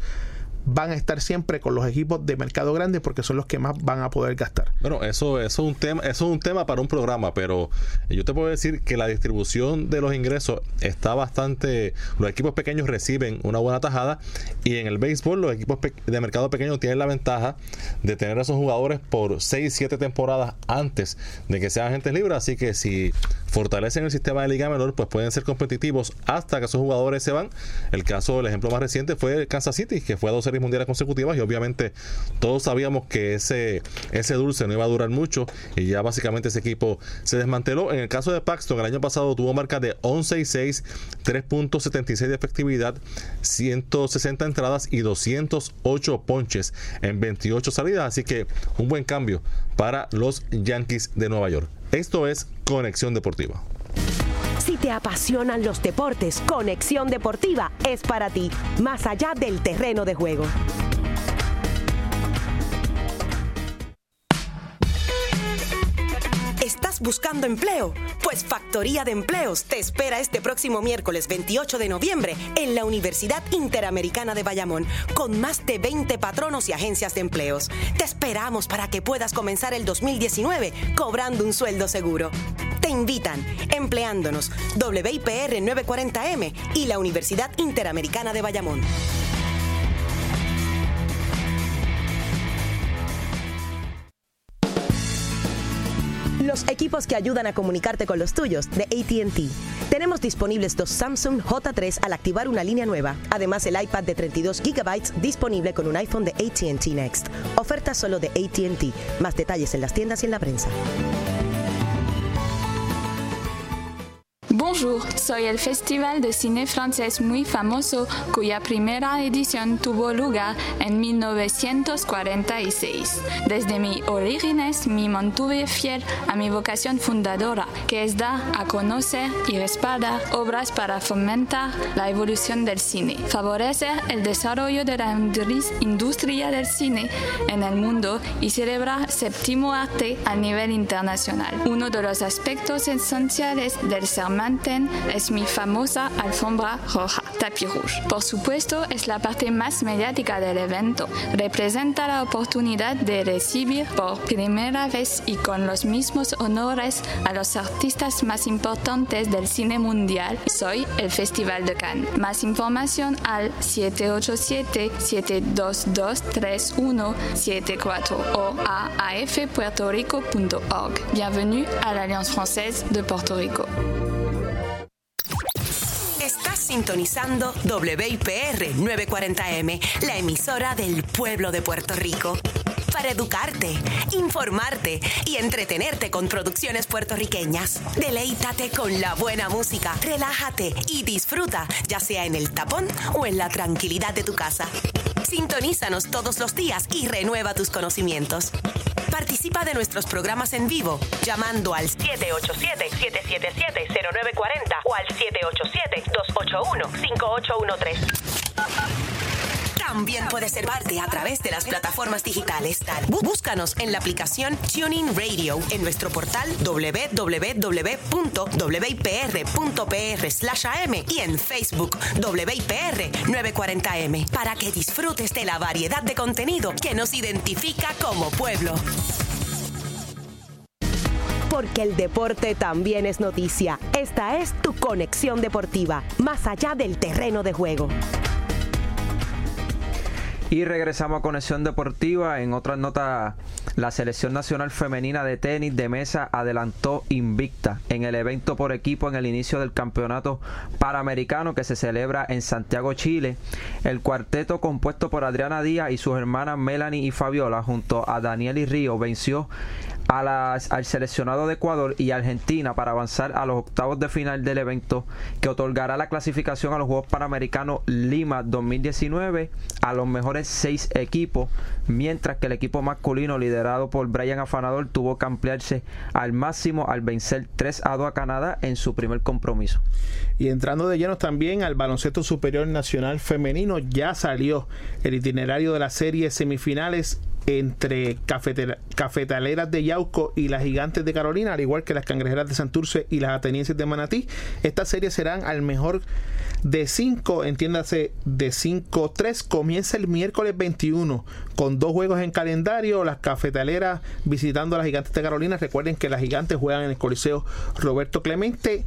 van a estar siempre con los equipos de mercado grande porque son los que más van a poder gastar. Bueno, eso, es un tema, eso es un tema para un programa, pero yo te puedo decir que la distribución de los ingresos está bastante. Los equipos pequeños reciben una buena tajada y en el béisbol los equipos de mercado pequeño tienen la ventaja de tener a esos jugadores por 6, 7 temporadas antes de que sean agentes libres. Así que si fortalecen el sistema de liga menor, pues pueden ser competitivos hasta que esos jugadores se van. El caso, el ejemplo más reciente fue Kansas City, que fue a dos series mundiales consecutivas y obviamente todos sabíamos que ese, ese dulce no iba a durar mucho y ya básicamente ese equipo se desmanteló. En el caso de Paxton, el año pasado tuvo marca de 11 y 6, 3.76 de efectividad, 160 entradas y 208 ponches en 28 salidas. Así que un buen cambio para los Yankees de Nueva York. Esto es Conexión Deportiva. Si te apasionan los deportes, Conexión Deportiva es para ti, más allá del terreno de juego. ¿Estás buscando empleo? Pues Factoría de Empleos te espera este próximo miércoles 28 de noviembre en la Universidad Interamericana de Bayamón con más de 20 patronos y agencias de empleos. Te esperamos para que puedas comenzar el 2019 cobrando un sueldo seguro. Te invitan empleándonos WIPR 940M y la Universidad Interamericana de Bayamón. Los equipos que ayudan a comunicarte con los tuyos de ATT. Tenemos disponibles dos Samsung J3 al activar una línea nueva. Además, el iPad de 32 GB disponible con un iPhone de ATT Next. Oferta solo de ATT. Más detalles en las tiendas y en la prensa. Bonjour, soy el festival de cine francés muy famoso cuya primera edición tuvo lugar en 1946. Desde mis orígenes me mantuve fiel a mi vocación fundadora, que es dar a conocer y respaldar obras para fomentar la evolución del cine, favorecer el desarrollo de la industri- industria del cine en el mundo y celebrar séptimo arte a nivel internacional. Uno de los aspectos esenciales del Es mi famosa alfombra roja, tapis rouge. Por supuesto, es la parte más mediática del evento. Representa la oportunidad de recibir por primera vez y con los mismos honores a los artistas más importantes del cine mundial. Soy el Festival de Cannes. Más información al 787-722-3174 o a afpuertorico.org. Bienvenue à l'Alliance française de Porto Rico. Sintonizando WIPR 940M, la emisora del pueblo de Puerto Rico. Para educarte, informarte y entretenerte con producciones puertorriqueñas. Deleítate con la buena música, relájate y disfruta, ya sea en el tapón o en la tranquilidad de tu casa. Sintonízanos todos los días y renueva tus conocimientos. Participa de nuestros programas en vivo llamando al 787-777-0940 o al 787-281-5813. También puedes ser parte a través de las plataformas digitales. Bú- Búscanos en la aplicación Tuning Radio en nuestro portal www.wipr.pr/am y en Facebook WIPR 940M para que disfrutes de la variedad de contenido que nos identifica como pueblo. Porque el deporte también es noticia. Esta es tu conexión deportiva, más allá del terreno de juego. Y regresamos a Conexión Deportiva. En otras notas, la Selección Nacional Femenina de Tenis de Mesa adelantó invicta en el evento por equipo en el inicio del Campeonato Panamericano que se celebra en Santiago, Chile. El cuarteto compuesto por Adriana Díaz y sus hermanas Melanie y Fabiola junto a Daniel y Río venció al seleccionado de Ecuador y Argentina para avanzar a los octavos de final del evento que otorgará la clasificación a los Juegos Panamericanos Lima 2019 a los mejores seis equipos, mientras que el equipo masculino liderado por Brian Afanador tuvo que ampliarse al máximo al vencer 3 a 2 a Canadá en su primer compromiso. Y entrando de llenos también al baloncesto superior nacional femenino, ya salió el itinerario de las series semifinales entre cafetaleras de Yauco y las gigantes de Carolina, al igual que las cangrejeras de Santurce y las atenienses de Manatí. Estas series serán al mejor de 5, entiéndase de 5-3. Comienza el miércoles 21 con dos juegos en calendario. Las cafetaleras visitando a las gigantes de Carolina. Recuerden que las gigantes juegan en el Coliseo Roberto Clemente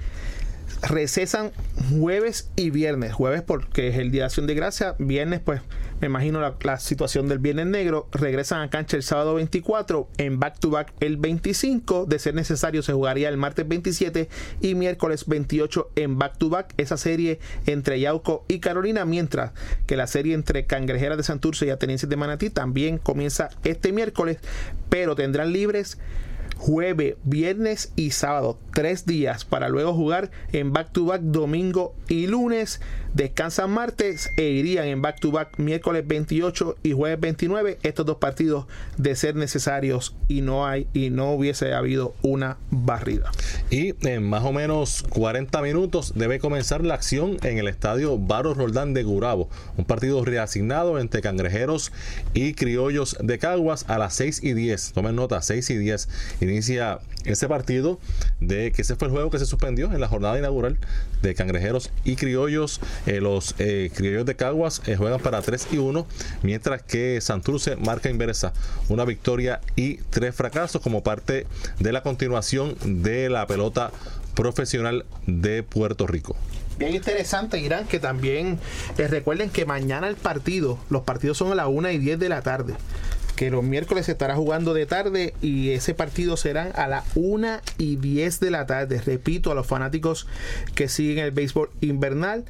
recesan jueves y viernes. Jueves porque es el Día de Acción de Gracia. Viernes, pues, me imagino la, situación del Viernes Negro. Regresan a cancha el sábado 24. En back-to-back el 25. De ser necesario, se jugaría el martes 27 y miércoles 28 en back-to-back. Esa serie entre Yauco y Carolina. Mientras que la serie entre Cangrejeras de Santurce y Atenienses de Manatí también comienza este miércoles. Pero tendrán libres jueves, viernes y sábado. Tres días para luego jugar en back-to-back domingo y lunes. Descansan martes e irían en back-to-back miércoles 28 y jueves 29. Estos dos partidos de ser necesarios y no hay y no hubiese habido una barrida. Y en más o menos 40 minutos debe comenzar la acción en el estadio Barros Roldán de Gurabo. Un partido reasignado entre cangrejeros y criollos de Caguas a las 6 y 10. Tomen nota, 6 y 10. Inicia ese partido de que ese fue el juego que se suspendió en la jornada inaugural de cangrejeros y criollos. Eh, los eh, criollos de Caguas eh, juegan para 3 y 1, mientras que Santurce marca inversa una victoria y tres fracasos como parte de la continuación de la pelota profesional de Puerto Rico. Bien interesante, Irán, que también recuerden que mañana el partido, los partidos son a las 1 y 10 de la tarde. Que los miércoles se estará jugando de tarde y ese partido serán a las 1 y 10 de la tarde. Repito, a los fanáticos que siguen el béisbol invernal,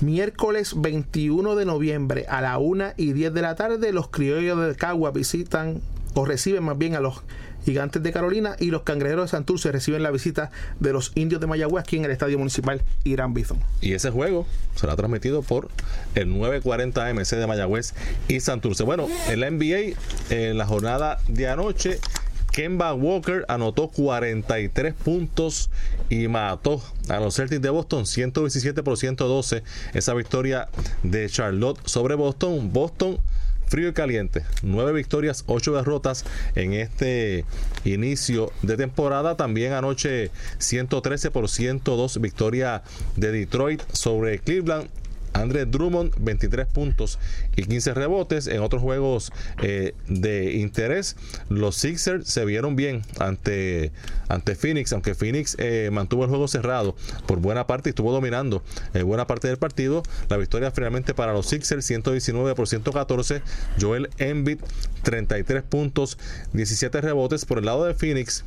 miércoles 21 de noviembre a la 1 y 10 de la tarde, los criollos de Cagua visitan o reciben más bien a los Gigantes de Carolina y los Cangrejeros de Santurce reciben la visita de los Indios de Mayagüez aquí en el Estadio Municipal Irán Bison. Y ese juego será transmitido por el 940 MC de Mayagüez y Santurce. Bueno, en la NBA, en la jornada de anoche, Kemba Walker anotó 43 puntos y mató a los Celtics de Boston 117 por 112. Esa victoria de Charlotte sobre Boston. Boston frío y caliente. Nueve victorias, ocho derrotas en este inicio de temporada. También anoche 113 por 102 victoria de Detroit sobre Cleveland. André Drummond, 23 puntos y 15 rebotes. En otros juegos eh, de interés, los Sixers se vieron bien ante, ante Phoenix, aunque Phoenix eh, mantuvo el juego cerrado por buena parte y estuvo dominando eh, buena parte del partido. La victoria finalmente para los Sixers, 119 por 114. Joel Embiid, 33 puntos, 17 rebotes. Por el lado de Phoenix,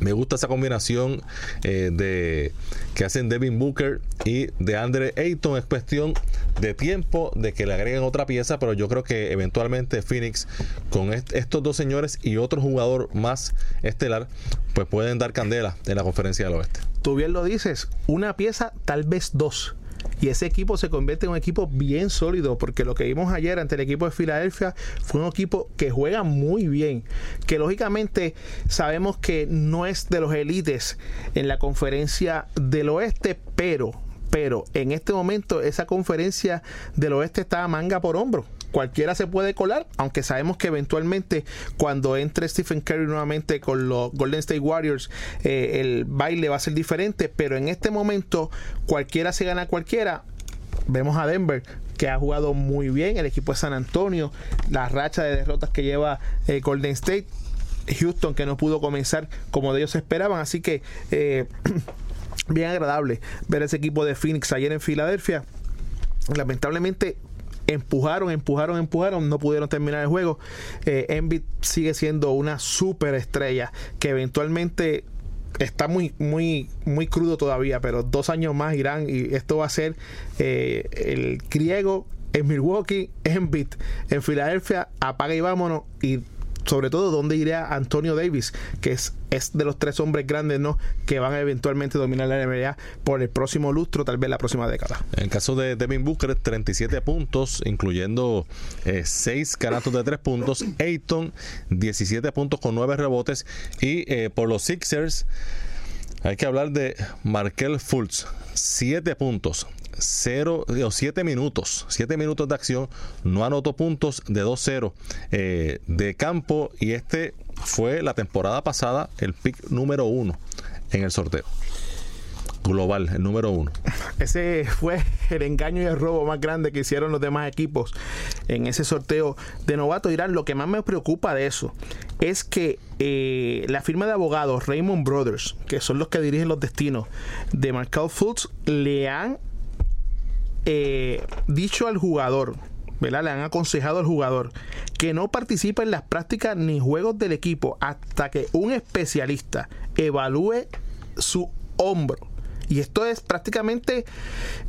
me gusta esa combinación eh, de que hacen Devin Booker y de Andre Ayton. Es cuestión de tiempo de que le agreguen otra pieza, pero yo creo que eventualmente Phoenix, con est estos dos señores y otro jugador más estelar, pues pueden dar candela en la conferencia del oeste. Tú bien lo dices, una pieza, tal vez dos. Y ese equipo se convierte en un equipo bien sólido, porque lo que vimos ayer ante el equipo de Filadelfia fue un equipo que juega muy bien, que lógicamente sabemos que no es de los élites en la conferencia del oeste, pero, pero en este momento esa conferencia del oeste está manga por hombro cualquiera se puede colar, aunque sabemos que eventualmente cuando entre Stephen Curry nuevamente con los Golden State Warriors, eh, el baile va a ser diferente, pero en este momento cualquiera se gana a cualquiera. Vemos a Denver que ha jugado muy bien, el equipo de San Antonio, la racha de derrotas que lleva eh, Golden State, Houston que no pudo comenzar como de ellos esperaban, así que eh, <clears throat> bien agradable ver ese equipo de Phoenix ayer en Filadelfia. Lamentablemente empujaron, empujaron, empujaron, no pudieron terminar el juego. Eh, Embiid sigue siendo una super estrella que eventualmente está muy, muy, muy crudo todavía, pero dos años más irán y esto va a ser eh, el griego en Milwaukee, Embiid en Filadelfia, apaga y vámonos y sobre todo dónde iría Antonio Davis, que es, es de los tres hombres grandes ¿no? que van a eventualmente dominar la NBA por el próximo lustro, tal vez la próxima década. En el caso de Devin Booker, 37 puntos, incluyendo 6 canastos de 3 puntos. Ayton, 17 puntos con 9 rebotes. Y eh, por los Sixers, hay que hablar de Markel Fultz, 7 puntos, cero, digo, siete minutos, siete minutos de acción, no anotó puntos de 2-0 eh, de campo y este fue la temporada pasada el pick número uno en el sorteo. Global, el número uno. Ese fue el engaño y el robo más grande que hicieron los demás equipos en ese sorteo de novato. Irán, lo que más me preocupa de eso es que eh, la firma de abogados Raymond Brothers, que son los que dirigen los destinos de Markel Fultz, le han eh, dicho al jugador, ¿verdad? Le han aconsejado al jugador que no participe en las prácticas ni juegos del equipo hasta que un especialista evalúe su hombro. Y esto es prácticamente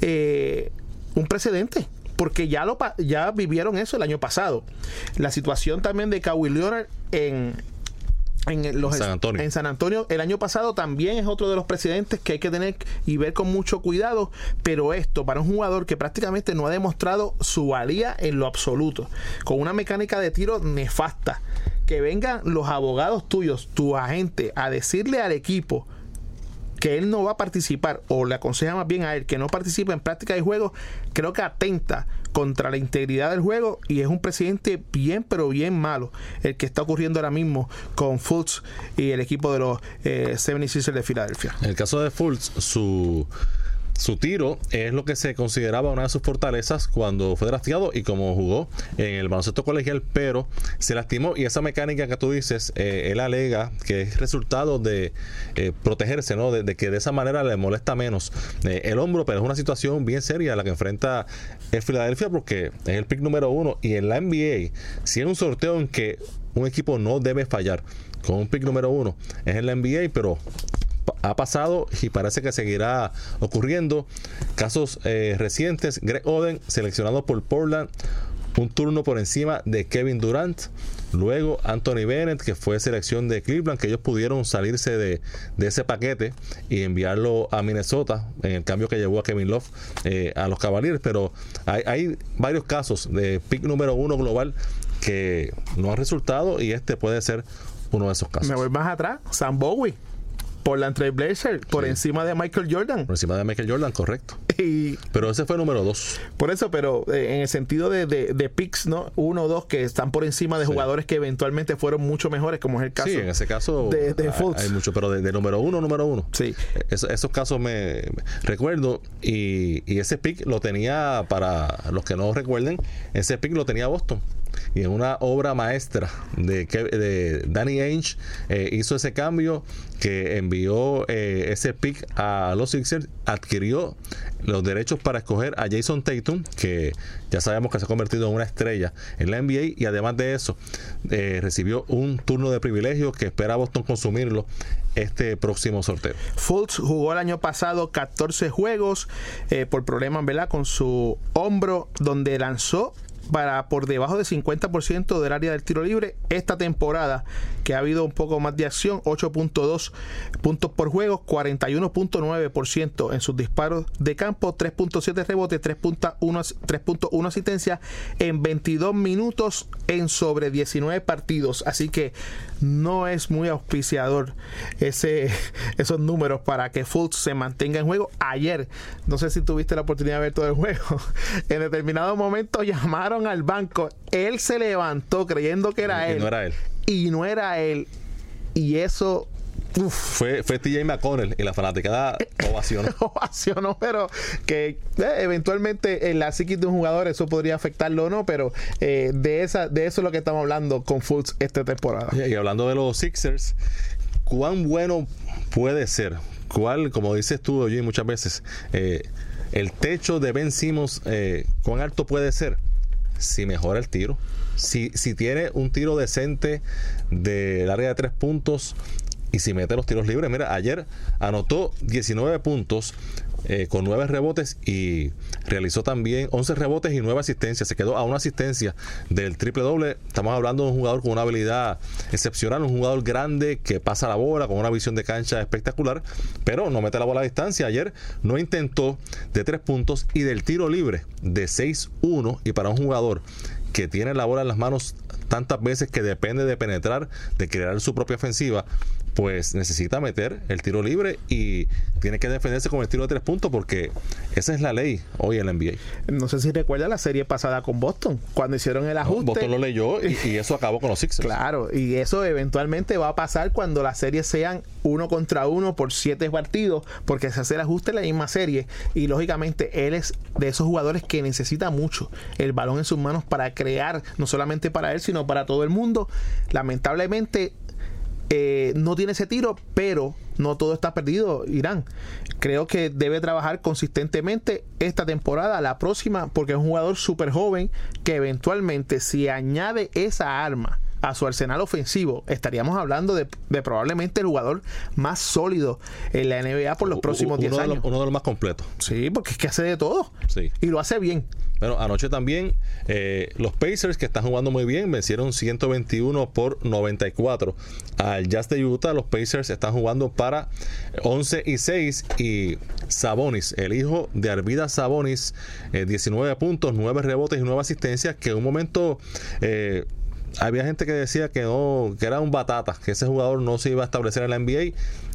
eh, un precedente. Porque ya, lo, ya vivieron eso el año pasado. La situación también de Kawhi Leonard en, en, los, San Antonio. en San Antonio el año pasado también es otro de los precedentes que hay que tener y ver con mucho cuidado. Pero esto, para un jugador que prácticamente no ha demostrado su valía en lo absoluto, con una mecánica de tiro nefasta, que vengan los abogados tuyos, tu agente, a decirle al equipo que él no va a participar o le aconseja más bien a él que no participe en práctica de juego, creo que atenta contra la integridad del juego y es un presidente bien pero bien malo el que está ocurriendo ahora mismo con Fultz y el equipo de los eh, 76ers de Filadelfia. En el caso de Fultz, su, su tiro es lo que se consideraba una de sus fortalezas cuando fue drafteado y como jugó en el baloncesto colegial, pero se lastimó y esa mecánica que tú dices, eh, él alega que es resultado de eh, protegerse, ¿no? De, que de esa manera le molesta menos eh, el hombro, pero es una situación bien seria la que enfrenta el Filadelfia porque es el pick número uno y en la NBA, si es un sorteo en que un equipo no debe fallar con un pick número uno, es en la NBA, pero ha pasado y parece que seguirá ocurriendo. Casos eh, recientes, Greg Oden seleccionado por Portland, un turno por encima de Kevin Durant. Luego Anthony Bennett, que fue selección de Cleveland, que ellos pudieron salirse de, ese paquete y enviarlo a Minnesota en el cambio que llevó a Kevin Love eh, a los Cavaliers. Pero hay, hay varios casos de pick número uno global que no han resultado y este puede ser uno de esos casos. Me voy más atrás, Sam Bowie. Por la Blazer, por encima de Michael Jordan. Por encima de Michael Jordan, correcto. <laughs> Y Pero ese fue número dos. Por eso, pero eh, en el sentido de, de, de picks, ¿no? Uno o dos que están por encima de jugadores que eventualmente fueron mucho mejores, como es el caso. sí, en ese caso de, de hay, Fultz. hay mucho, pero de, de número uno, número uno. Sí. Es- esos casos me, me- recuerdo y, y ese pick lo tenía, para los que no recuerden, ese pick lo tenía Boston. Y en una obra maestra de, de Danny Ainge eh, hizo ese cambio que envió eh, ese pick a los Sixers, adquirió los derechos para escoger a Jason Tatum, que ya sabemos que se ha convertido en una estrella en la NBA, y además de eso, eh, recibió un turno de privilegio que espera Boston consumirlo este próximo sorteo. Fultz jugó el año pasado 14 juegos por problemas con su hombro, donde lanzó para por debajo del 50% del área del tiro libre. Esta temporada, que ha habido un poco más de acción, 8.2 puntos por juego, 41.9% en sus disparos de campo, 3.7 rebotes, 3.1 3.1 asistencia en 22 minutos en sobre 19 partidos. Así que no es muy auspiciador ese, <laughs> esos números para que Fultz se mantenga en juego. Ayer, no sé si tuviste la oportunidad de ver todo el juego, <laughs> en determinado momento llamaron al banco. Él se levantó creyendo que era Y él. no era él. Y no era él. Y eso uf, Fue, fue TJ McConnell y la fanaticada <laughs> ovacionó. <laughs> ovacionó, pero que eh, eventualmente en la psiquis de un jugador eso podría afectarlo o no, pero eh, de esa de eso es lo que estamos hablando con Fultz esta temporada. Y hablando de los Sixers, ¿cuán bueno puede ser? ¿Cuál, como dices tú, oye, muchas veces, eh, el techo de Ben Simmons, eh, cuán alto puede ser? Si mejora el tiro. Si, si tiene un tiro decente del área de tres puntos y si mete los tiros libres. Mira, ayer anotó 19 puntos eh, con 9 rebotes y realizó también 11 rebotes y 9 asistencias. Se quedó a una asistencia del triple doble. Estamos hablando de un jugador con una habilidad excepcional, un jugador grande que pasa la bola con una visión de cancha espectacular, pero no mete la bola a distancia. Ayer no intentó de 3 puntos y del tiro libre de 6-1 y para un jugador que tiene la bola en las manos tantas veces que depende de penetrar, de crear su propia ofensiva, pues necesita meter el tiro libre y tiene que defenderse con el tiro de tres puntos porque esa es la ley hoy en la NBA. No sé si recuerda la serie pasada con Boston, cuando hicieron el ajuste. Boston lo leyó y, y <laughs> eso acabó con los Sixers. Claro, y eso eventualmente va a pasar cuando las series sean uno contra uno por siete partidos, porque se hace el ajuste en la misma serie. Y lógicamente él es de esos jugadores que necesita mucho el balón en sus manos para crear, no solamente para él, sino para todo el mundo. Lamentablemente eh, no tiene ese tiro, pero no todo está perdido, Irán. Creo que debe trabajar consistentemente esta temporada, la próxima, porque es un jugador súper joven que eventualmente si añade esa arma a su arsenal ofensivo, estaríamos hablando de, de probablemente el jugador más sólido en la NBA por los próximos 10 uno, de años. los, uno de los más completos. Sí, porque es que hace de todo. Sí. Y lo hace bien. Bueno, anoche también eh, los Pacers que están jugando muy bien vencieron 121 por 94 al Jazz de Utah. Los Pacers están jugando para 11 y 6 y Sabonis, el hijo de Arvida Sabonis, eh, 19 puntos, 9 rebotes y 9 asistencias que en un momento eh, había gente que decía que no que era un batata, que ese jugador no se iba a establecer en la NBA y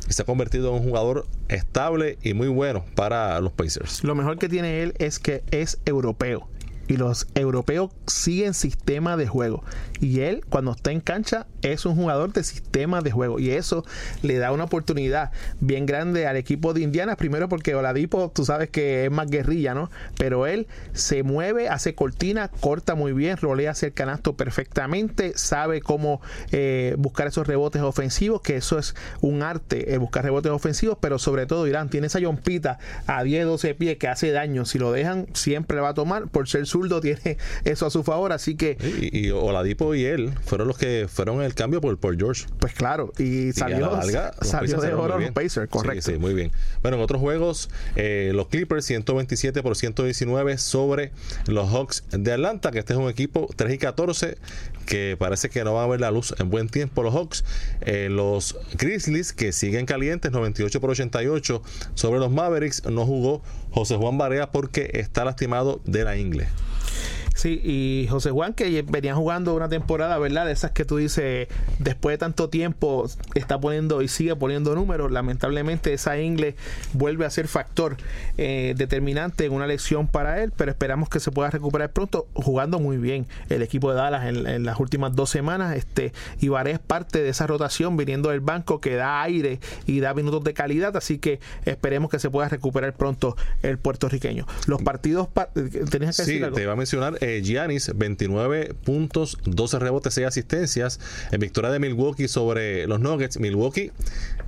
se ha convertido en un jugador estable y muy bueno para los Pacers. Lo mejor que tiene él es que es europeo. Y los europeos siguen sistema de juego. Y él, cuando está en cancha, es un jugador de sistema de juego. Y eso le da una oportunidad bien grande al equipo de Indiana. Primero porque Oladipo, tú sabes que es más guerrilla, ¿no? Pero él se mueve, hace cortina, corta muy bien, rolea hacia el canasto perfectamente, sabe cómo eh, buscar esos rebotes ofensivos, que eso es un arte, eh, buscar rebotes ofensivos. Pero sobre todo, Irán tiene esa yompita a 10, 12 pies que hace daño. Si lo dejan, siempre va a tomar. Por ser zurdo, tiene <laughs> eso a su favor. Así que Y, y Oladipo y él fueron los que fueron el cambio por, por George. Pues claro, y salió, la larga, salió de oro los. Pacers, correcto. Sí, sí, muy bien. Bueno, en otros juegos, eh, los Clippers 127 por 119 sobre los Hawks de Atlanta, que este es un equipo 3 y 14 que parece que no va a ver la luz en buen tiempo los Hawks. Eh, los Grizzlies que siguen calientes 98 por 88 sobre los Mavericks no jugó José Juan Barea porque está lastimado de la ingle. Sí, y José Juan, que venía jugando una temporada, ¿verdad? De esas que tú dices, después de tanto tiempo, está poniendo y sigue poniendo números. Lamentablemente, esa ingle vuelve a ser factor eh, determinante en una lección para él, pero esperamos que se pueda recuperar pronto, jugando muy bien el equipo de Dallas en, en las últimas dos semanas. Este, Ibaré es parte de esa rotación viniendo del banco que da aire y da minutos de calidad, así que esperemos que se pueda recuperar pronto el puertorriqueño. Los partidos, pa- tenías que Sí, decir algo? te iba a mencionar eh, Giannis, 29 puntos, 12 rebotes, 6 asistencias. En victoria de Milwaukee sobre los Nuggets. Milwaukee,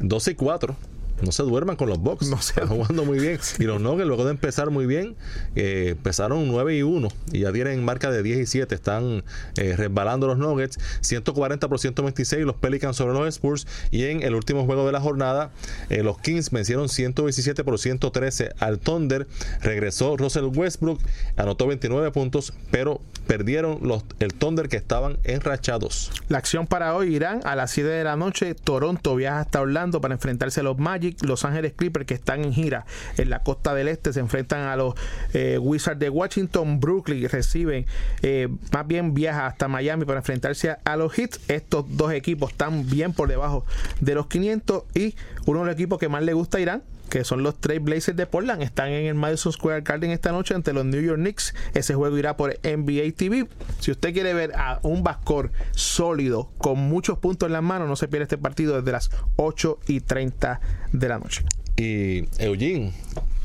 12 y 4. No se duerman con los Bucks. No se Están jugando muy bien. Y los Nuggets, luego de empezar muy bien, eh, empezaron 9 y 1 y ya tienen marca de 10 y 7. Están eh, resbalando los Nuggets. 140 por 126 los Pelicans sobre los Spurs. Y en el último juego de la jornada, eh, los Kings vencieron 117 por 113 al Thunder. Regresó Russell Westbrook, anotó 29 puntos, pero perdieron los, el Thunder que estaban enrachados. La acción para hoy, Irán, a las 7 de la noche, Toronto viaja hasta Orlando para enfrentarse a los Magic, Los Ángeles Clippers que están en gira en la costa del este, se enfrentan a los eh, Wizards de Washington, Brooklyn reciben, eh, más bien viaja hasta Miami para enfrentarse a, los Heat, estos dos equipos están bien por debajo de los 500 y uno de los equipos que más le gusta Irán que son los Trail Blazers de Portland, están en el Madison Square Garden esta noche ante los New York Knicks. Ese juego irá por NBA TV. Si usted quiere ver a un Bascor sólido, con muchos puntos en las manos, no se pierda este partido desde las 8 y 30 de la noche. Y Eugene,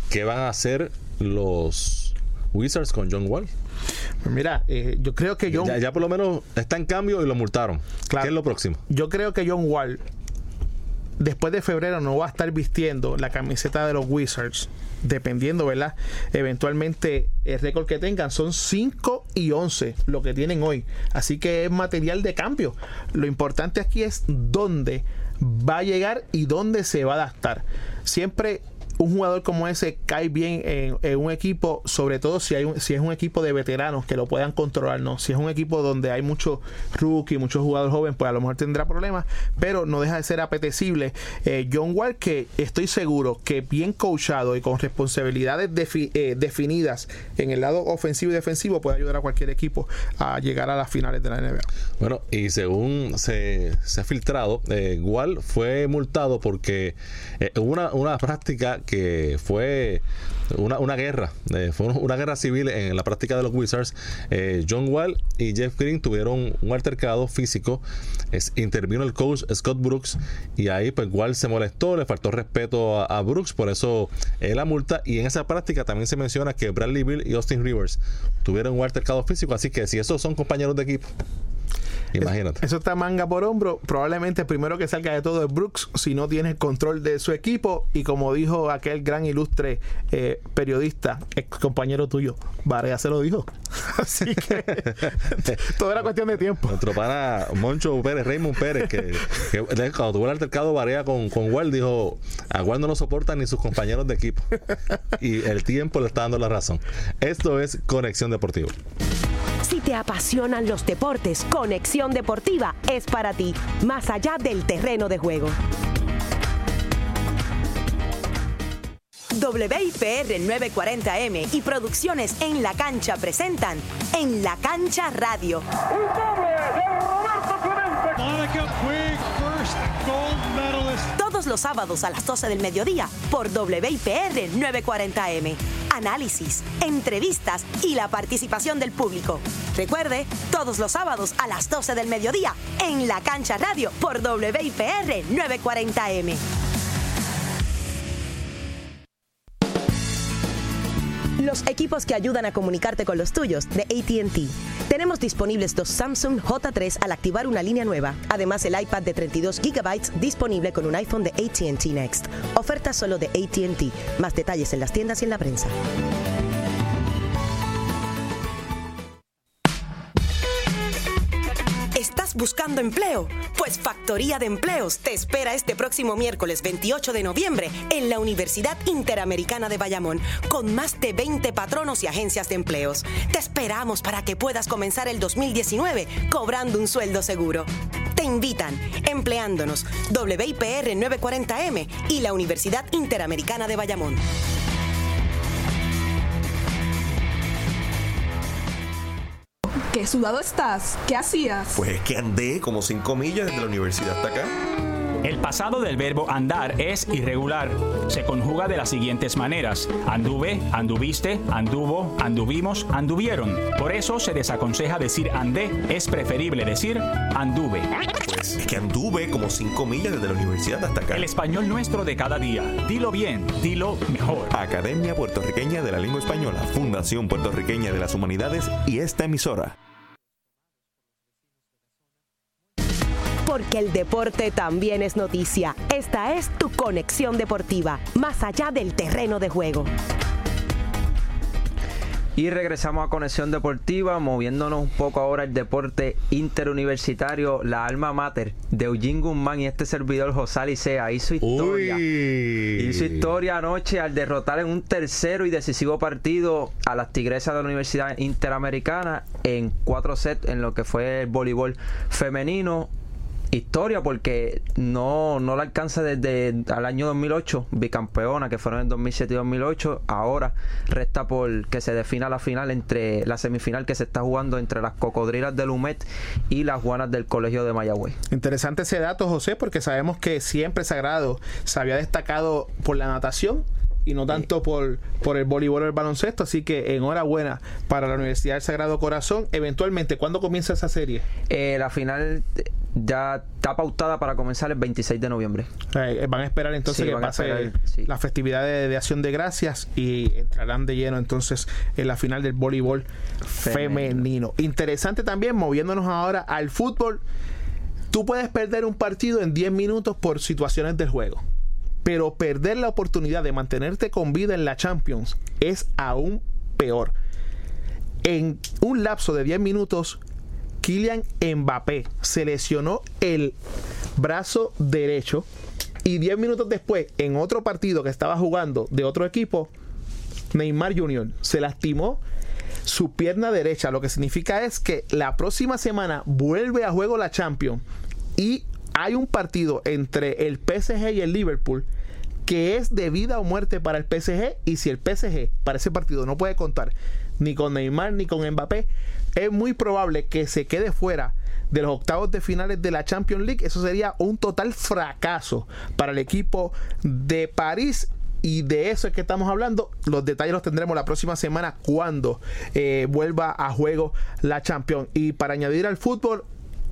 ¿qué van a hacer los Wizards con John Wall? Pues Mira, eh, yo creo que John, Ya, ya por lo menos está en cambio y lo multaron. Claro. ¿Qué es lo próximo? yo creo que John Wall después de febrero no va a estar vistiendo la camiseta de los Wizards, dependiendo, ¿verdad? Eventualmente el récord que tengan son 5 y 11 lo que tienen hoy. Así que es material de cambio. Lo importante aquí es dónde va a llegar y dónde se va a adaptar. Siempre un jugador como ese cae bien en, un equipo, sobre todo si hay un- si es un equipo de veteranos que lo puedan controlar, no. Si es un equipo donde hay muchos rookie, muchos jugadores jóvenes, pues a lo mejor tendrá problemas, pero no deja de ser apetecible. Eh, John Wall, que estoy seguro que bien coachado y con responsabilidades eh, definidas en el lado ofensivo y defensivo, puede ayudar a cualquier equipo a llegar a las finales de la NBA. Bueno, y según se, se ha filtrado, eh, Wall fue multado porque eh, una, una práctica que fue una, una guerra, eh, fue una guerra civil en la práctica de los Wizards. Eh, John Wall y Jeff Green tuvieron un altercado físico, es- intervino el coach Scott Brooks y ahí pues Wall se molestó, le faltó respeto a, Brooks, por eso eh, la multa. Y en esa práctica también se menciona que Bradley Bill y Austin Rivers tuvieron un altercado físico, así que si esos son compañeros de equipo. Imagínate. Eso está manga por hombro. Probablemente el primero que salga de todo es Brooks si no tiene el control de su equipo. Y como dijo aquel gran ilustre eh, periodista, ex compañero tuyo, Varea se lo dijo. <laughs> Así que <laughs> todo era cuestión de tiempo. Nuestro pana Moncho Pérez, Raymond Pérez, que, cuando tuvo el altercado Varea con, con Wall, dijo: A Wall no lo soportan ni sus compañeros de equipo. <laughs> Y el tiempo le está dando la razón. Esto es Conexión Deportiva. Si te apasionan los deportes, Conexión Deportiva es para ti, más allá del terreno de juego. WIPR 940M y Producciones en la Cancha presentan En la Cancha Radio. Todos los sábados a las 12 del mediodía por WIPR 940M. Análisis, entrevistas y la participación del público. Recuerde, todos los sábados a las 12 del mediodía en la Cancha Radio por WIPR 940M. Equipos que ayudan a comunicarte con los tuyos de ATT. Tenemos disponibles dos Samsung J3 al activar una línea nueva. Además, el iPad de 32 GB disponible con un iPhone de ATT Next. Oferta solo de ATT. Más detalles en las tiendas y en la prensa. Buscando empleo? Pues Factoría de Empleos te espera este próximo miércoles 28 de noviembre en la Universidad Interamericana de Bayamón con más de 20 patronos y agencias de empleos. Te esperamos para que puedas comenzar el 2019 cobrando un sueldo seguro. Te invitan empleándonos WIPR 940M y la Universidad Interamericana de Bayamón. ¿Qué sudado estás? ¿Qué hacías? Pues es que andé como 5 millas desde la universidad hasta acá. El pasado del verbo andar es irregular. Se conjuga de las siguientes maneras. Anduve, anduviste, anduvo, anduvimos, anduvieron. Por eso se desaconseja decir andé. Es preferible decir anduve. Pues es que anduve como 5 millas desde la universidad hasta acá. El español nuestro de cada día. Dilo bien, dilo mejor. Academia Puertorriqueña de la Lengua Española, Fundación Puertorriqueña de las Humanidades y esta emisora. Porque el deporte también es noticia. Esta es tu conexión deportiva, más allá del terreno de juego. Y regresamos a Conexión Deportiva, moviéndonos un poco ahora al deporte interuniversitario, la alma mater de Eugene Guzmán y este servidor José Alicea hizo historia. Hizo historia anoche al derrotar en un tercero y decisivo partido a las Tigresas de la Universidad Interamericana en cuatro sets en lo que fue el voleibol femenino historia porque no, no la alcanza desde el año 2008, bicampeona que fueron en 2007 y 2008, ahora resta por que se defina la final entre la semifinal que se está jugando entre las cocodrilas del UMET y las guanas del Colegio de Mayagüez. Interesante ese dato, José, porque sabemos que siempre Sagrado se había destacado por la natación y no tanto por, por el voleibol o el baloncesto. Así que enhorabuena para la Universidad del Sagrado Corazón. Eventualmente, ¿cuándo comienza esa serie? Eh, la final ya está pautada para comenzar el 26 de noviembre. Eh, van a esperar entonces Sí, que pase sí. la festividad de, de acción de gracias y entrarán de lleno entonces en la final del voleibol femenino. Interesante también, moviéndonos ahora al fútbol. Tú puedes perder un partido en 10 minutos por situaciones del juego. Pero perder la oportunidad de mantenerte con vida en la Champions es aún peor. En un lapso de 10 minutos, Kylian Mbappé se lesionó el brazo derecho Y 10 minutos después, en otro partido que estaba jugando de otro equipo, Neymar Jr. se lastimó su pierna derecha. Lo que significa es que la próxima semana vuelve a juego la Champions y hay un partido entre el PSG y el Liverpool que es de vida o muerte para el PSG y si el PSG para ese partido no puede contar ni con Neymar ni con Mbappé, es muy probable que se quede fuera de los octavos de finales de la Champions League. Eso sería un total fracaso para el equipo de París y de eso es que estamos hablando. Los detalles los tendremos la próxima semana cuando eh, vuelva a juego la Champions. Y para añadir al fútbol,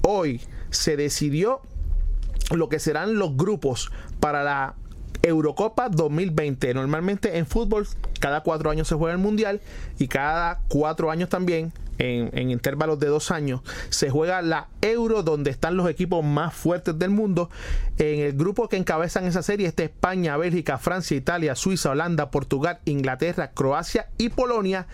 hoy se decidió lo que serán los grupos para la Eurocopa 2020. Normalmente en fútbol cada cuatro años se juega el Mundial y cada cuatro años también en, en, intervalos de dos años, se juega la Euro, donde están los equipos más fuertes del mundo. En el grupo que encabezan esa serie está España, Bélgica, Francia, Italia, Suiza, Holanda, Portugal, Inglaterra, Croacia y Polonia.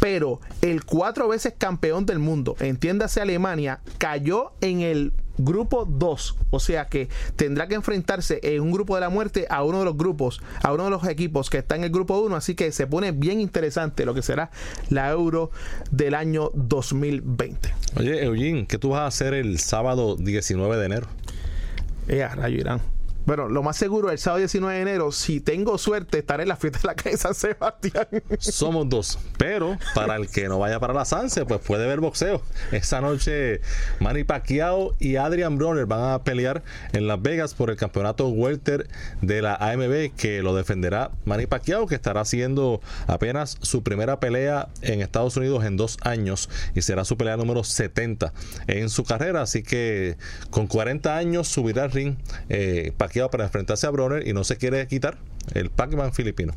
Pero el cuatro veces campeón del mundo, entiéndase Alemania, cayó en el grupo 2, o sea que tendrá que enfrentarse en un grupo de la muerte a uno de los grupos, a uno de los equipos que está en el grupo 1, así que se pone bien interesante lo que será la Euro del año 2020. Oye, Eugene, ¿qué tú vas a hacer el sábado 19 de enero? Eh, rayo Irán. Bueno, lo más seguro, el sábado 19 de enero, si tengo suerte, estaré en la fiesta de la calle San Sebastián. Somos dos. Pero para el que no vaya para la Sanse, pues puede ver boxeo. Esta noche, Manny Pacquiao y Adrian Broner van a pelear en Las Vegas por el campeonato welter de la AMB, que lo defenderá Manny Pacquiao, que estará haciendo apenas su primera pelea en Estados Unidos en dos años y será su pelea número 70 en su carrera. Así que con 40 años subirá al ring eh, Pacquiao para enfrentarse a Broner y no se quiere quitar el Pac-Man filipino.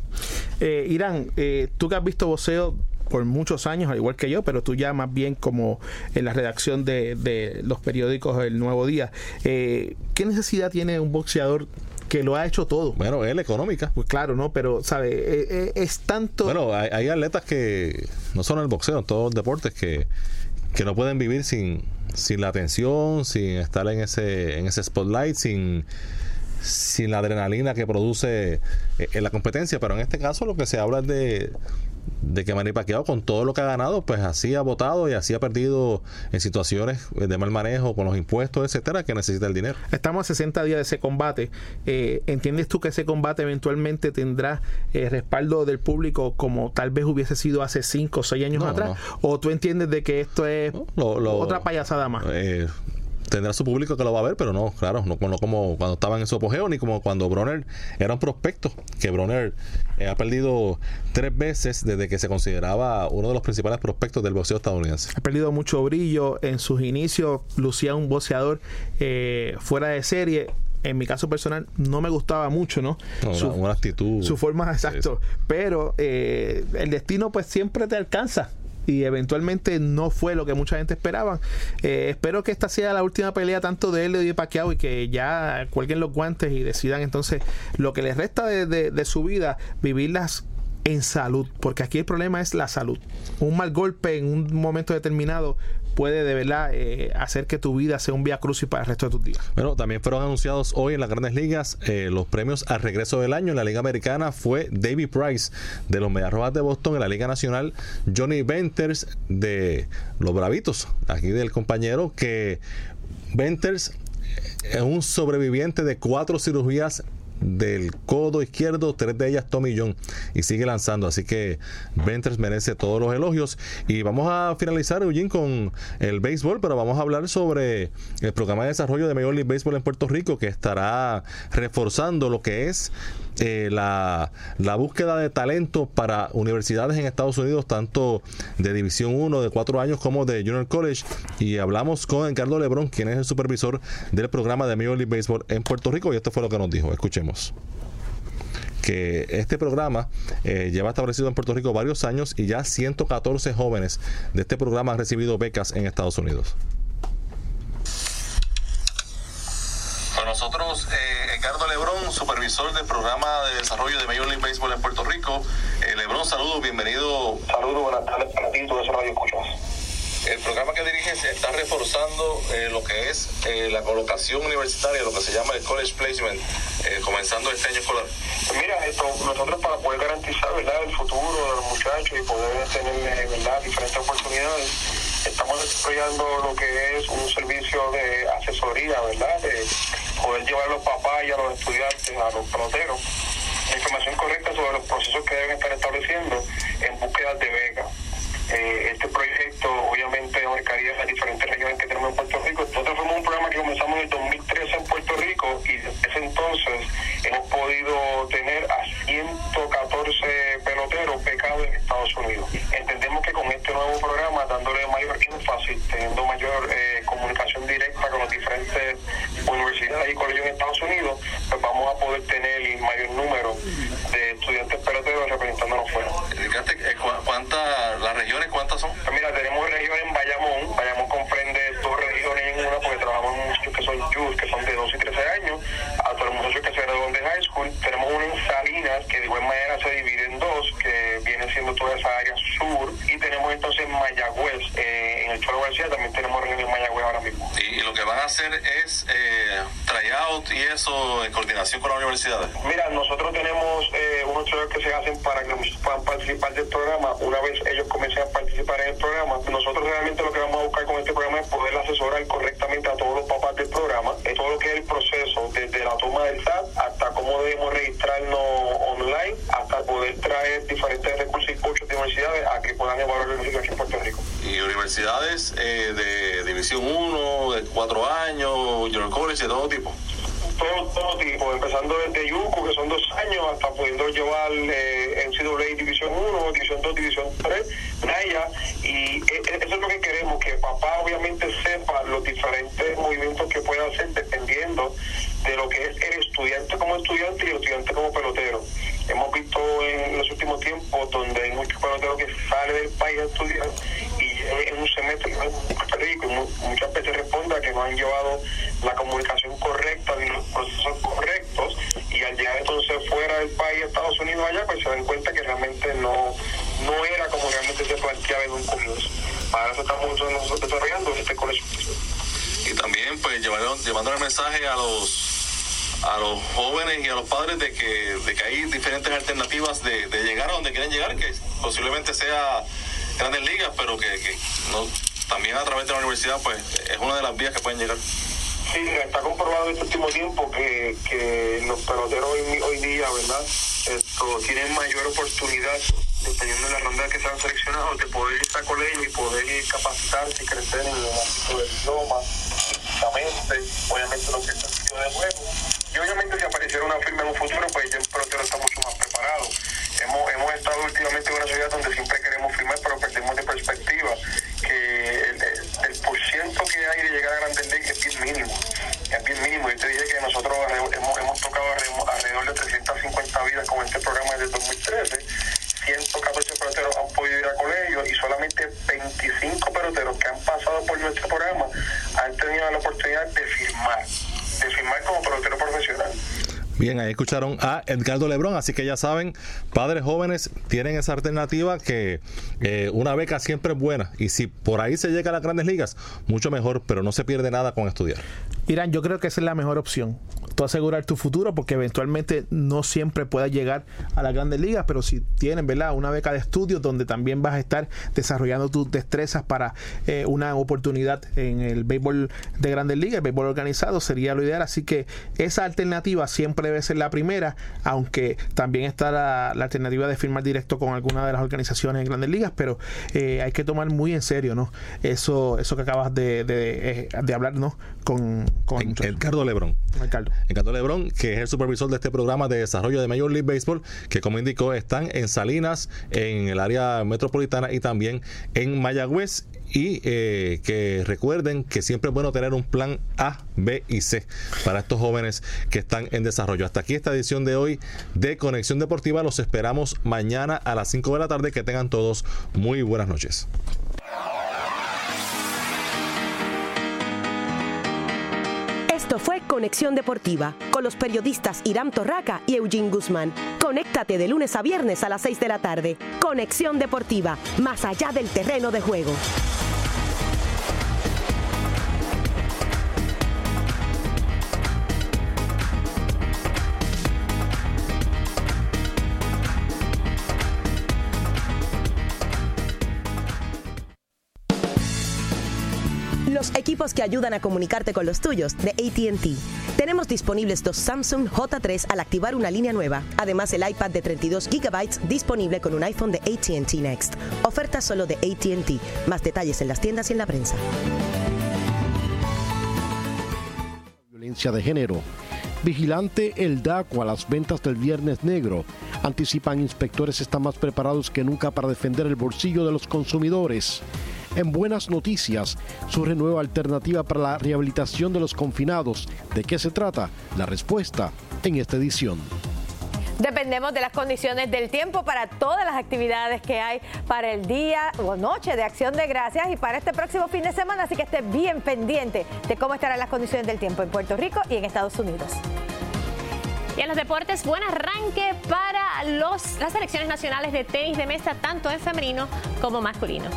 Eh, Irán, eh, tú que has visto boxeo por muchos años, al igual que yo, pero tú ya más bien como en la redacción de, de los periódicos El Nuevo Día, eh, ¿qué necesidad tiene un boxeador que lo ha hecho todo. Bueno, él económica. Pues claro, ¿no? Pero, ¿sabe? Eh, eh, es tanto... Bueno, hay, hay, atletas que, no solo en el boxeo, en todos los deportes, que, que no pueden vivir sin, sin la atención, sin estar en ese, en ese spotlight, sin sin la adrenalina que produce eh, en la competencia, pero en este caso lo que se habla es de, de que Manny Pacquiao con todo lo que ha ganado, pues así ha votado y así ha perdido en situaciones de mal manejo con los impuestos, etcétera, que necesita el dinero. Estamos a 60 días de ese combate. Eh, ¿Entiendes tú que ese combate eventualmente tendrá eh, respaldo del público como tal vez hubiese sido hace 5 o 6 años No, atrás? no. ¿O tú entiendes de que esto es Lo- lo- otra payasada más? eh, tendrá su público que lo va a ver, pero no, claro, no, no como cuando estaban en su apogeo, ni como cuando Bronner era un prospecto, que Bronner eh, ha perdido tres veces desde que se consideraba uno de los principales prospectos del boxeo estadounidense. ha perdido mucho brillo en sus inicios, lucía un boxeador eh, fuera de serie. En mi caso personal no me gustaba mucho, ¿no? No, Su- una, una actitud. su forma exacto pero eh, el destino pues siempre te alcanza y eventualmente no fue lo que mucha gente esperaba. Eh, espero que esta sea la última pelea tanto de él y de Pacquiao y que ya cuelguen los guantes y decidan entonces lo que les resta de, de- de su vida, vivirlas en salud, porque aquí el problema es la salud. Un mal golpe en un momento determinado puede de verdad eh, hacer que tu vida sea un vía crucis para el resto de tus días. Bueno, también fueron anunciados hoy en las grandes ligas eh, los premios al regreso del año. En la Liga Americana fue David Price de los Medias Rojas de Boston. En la Liga Nacional, Johnny Venters de los Bravitos, aquí del compañero, que Venters es un sobreviviente de cuatro cirugías del codo izquierdo, tres de ellas Tommy John y sigue lanzando, así que Venters merece todos los elogios. Y vamos a finalizar Eugene con el béisbol, pero vamos a hablar sobre el programa de desarrollo de Major League Baseball en Puerto Rico que estará reforzando lo que es eh, la, la búsqueda de talento para universidades en Estados Unidos, tanto de División 1 de cuatro años como de Junior College. Y hablamos con Ricardo Lebrón, quien es el supervisor del programa de Major League Baseball en Puerto Rico, y esto fue lo que nos dijo. Escuchemos que este programa eh, lleva establecido en Puerto Rico varios años y ya 114 jóvenes de este programa han recibido becas en Estados Unidos. Nosotros, eh, Ricardo Lebrón, supervisor del programa de desarrollo de Major League Baseball en Puerto Rico. Eh, Lebrón, saludos, bienvenido. Saludos, buenas tardes para ti, todos esos radio escuchas. El programa que diriges está reforzando eh, lo que es eh, la colocación universitaria, lo que se llama el college placement, comenzando este año escolar. Mira, esto, nosotros para poder garantizar ¿verdad? el futuro de los muchachos y poder tener ¿verdad? diferentes oportunidades, estamos desarrollando lo que es un servicio de asesoría, ¿verdad? De poder llevar a los papás y a los estudiantes, a los peloteros, información correcta sobre los procesos que deben estar estableciendo en búsqueda de becas. Eh, este proyecto obviamente abarcaría las diferentes regiones que tenemos en Puerto Rico. Nosotros fuimos un programa que comenzamos en el 2013 en Puerto Rico y desde ese entonces hemos podido tener a 114 peloteros becados en Estados Unidos. Entendemos que con este nuevo programa, dándole mayor énfasis, teniendo mayor eh, comunicación directa universidades y colegios en Estados Unidos, pues vamos a poder tener el mayor número de estudiantes peloteros representándonos fuera. Indicaste, eh, cu- ¿cuántas, las regiones cuántas son? Pues mira, tenemos regiones en Bayamón. Bayamón comprende dos regiones en una porque trabajamos en muchachos que son youth, que son de 12 y 13 años, a todos los muchachos que se gradúan de high school. Tenemos una en Salinas, que de igual manera se divide en dos, que viene siendo toda esa área sur. Y tenemos entonces en Mayagüez, eh, en el Cholo García, también tenemos región en Mayagüez ahora mismo. Y, y lo que van a hacer es eh, tryout y en coordinación con las universidades. Mira, nosotros tenemos eh, unos trabajos que se hacen para que puedan participar del programa. Una vez ellos comiencen a participar en el programa, nosotros realmente lo que vamos a buscar con este programa es poder asesorar correctamente a todos los papás del programa, en todo lo que es el proceso, desde la toma del SAT hasta cómo debemos registrarnos online, hasta poder traer diferentes recursos y coaches de universidades a que puedan evaluar el música aquí en Puerto Rico. Y universidades eh, de División 1, de 4 años, Junior College, de todo tipo. todo, todo tipo, empezando desde Yuco, que son dos años, hasta pudiendo llevar eh, NCAA División 1, División 2, División 3, Naya, y e- e- eso es lo que queremos, que papá obviamente sepa los diferentes movimientos que puede hacer dependiendo de lo que es el estudiante como estudiante y el estudiante como pelotero. Hemos visto en los últimos tiempos donde hay muchos peloteros que salen del país a estudiar y en un semestre en Puerto Rico y mu- muchas veces responde a que no han llevado la comunicación correcta ni los procesos correctos y al llegar entonces fuera del país, Estados Unidos allá, pues se dan cuenta que realmente no, no era como realmente se planteaba en un comienzo. Para eso estamos nosotros desarrollando este colegio. Y también pues llevando, llevando el mensaje a los a los jóvenes y a los padres de que, de que hay diferentes alternativas de, de llegar a donde quieren llegar, que posiblemente sea grandes ligas, pero que, que no, también a través de la universidad pues es una de llegar. Sí, está comprobado en este último tiempo que, que los peloteros hoy, hoy día, ¿verdad? Tienen mayor oportunidad, dependiendo de la ronda que sean seleccionados, de poder ir a colegio y poder capacitarse y crecer en el ámbito del idioma, físicamente, obviamente lo que es el de juego. Y obviamente si apareciera una firma en un futuro, pues ya el pelotero está mucho más preparado. Hemos, hemos estado últimamente en una ciudad donde siempre queremos firmar, pero perdemos de perspectiva que el, el, el porciento que hay de llegar a grandes ligas es bien mínimo. Es bien mínimo. Yo te dije que nosotros hemos, hemos tocado alrededor alrededor de 350 vidas con este programa desde el 2013. 114 peloteros han podido ir a colegio y solamente 25 peloteros que han pasado por nuestro programa han tenido la oportunidad de firmar, de firmar como pelotero profesional. Ahí escucharon a Edgardo Lebrón, así que ya saben, padres jóvenes tienen esa alternativa que eh, una beca siempre es buena y si por ahí se llega a las grandes ligas, mucho mejor, pero no se pierde nada con estudiar. Irán, yo creo que esa es la mejor opción. Tú asegurar tu futuro porque eventualmente no siempre puedas llegar a las grandes ligas, pero si tienes, ¿verdad? Una beca de estudios donde también vas a estar desarrollando tus destrezas para eh, una oportunidad en el béisbol de grandes ligas, el béisbol organizado, sería lo ideal. Así que esa alternativa siempre debe ser la primera, aunque también está la, la alternativa de firmar directo con alguna de las organizaciones en grandes ligas, pero eh, hay que tomar muy en serio, ¿no? Eso, eso que acabas de, de, eh, de hablar, ¿no? Con, con. Edgardo Lebrón. Edgardo Lebrón, que es el supervisor de este programa de desarrollo de Major League Baseball, que como indicó están en Salinas, en el área metropolitana y también en Mayagüez. Y eh, que recuerden que siempre es bueno tener un plan A, B y C para estos jóvenes que están en desarrollo. Hasta aquí esta edición de hoy de Conexión Deportiva. Los esperamos mañana a las 5 de la tarde. Que tengan todos muy buenas noches. Esto fue Conexión Deportiva con los periodistas Irán Torraca y Eugene Guzmán. Conéctate de lunes a viernes a las 6 de la tarde. Conexión Deportiva, más allá del terreno de juego. Equipos que ayudan a comunicarte con los tuyos de ATT. Tenemos disponibles dos Samsung J3 al activar una línea nueva. Además, el iPad de 32 GB disponible con un iPhone de ATT Next. Oferta solo de ATT. Más detalles en las tiendas y en la prensa. Violencia de género. Vigilante el DACO a las ventas del Viernes Negro. Anticipan inspectores están más preparados que nunca para defender el bolsillo de los consumidores. En buenas noticias, surge nueva alternativa para la rehabilitación de los confinados. ¿De qué se trata? La respuesta en esta edición. Dependemos de las condiciones del tiempo para todas las actividades que hay para el día o noche de acción de gracias y para este próximo fin de semana, así que esté bien pendiente de cómo estarán las condiciones del tiempo en Puerto Rico y en Estados Unidos. Y en los deportes, buen arranque para los, las selecciones nacionales de tenis de mesa, tanto en femenino como masculino.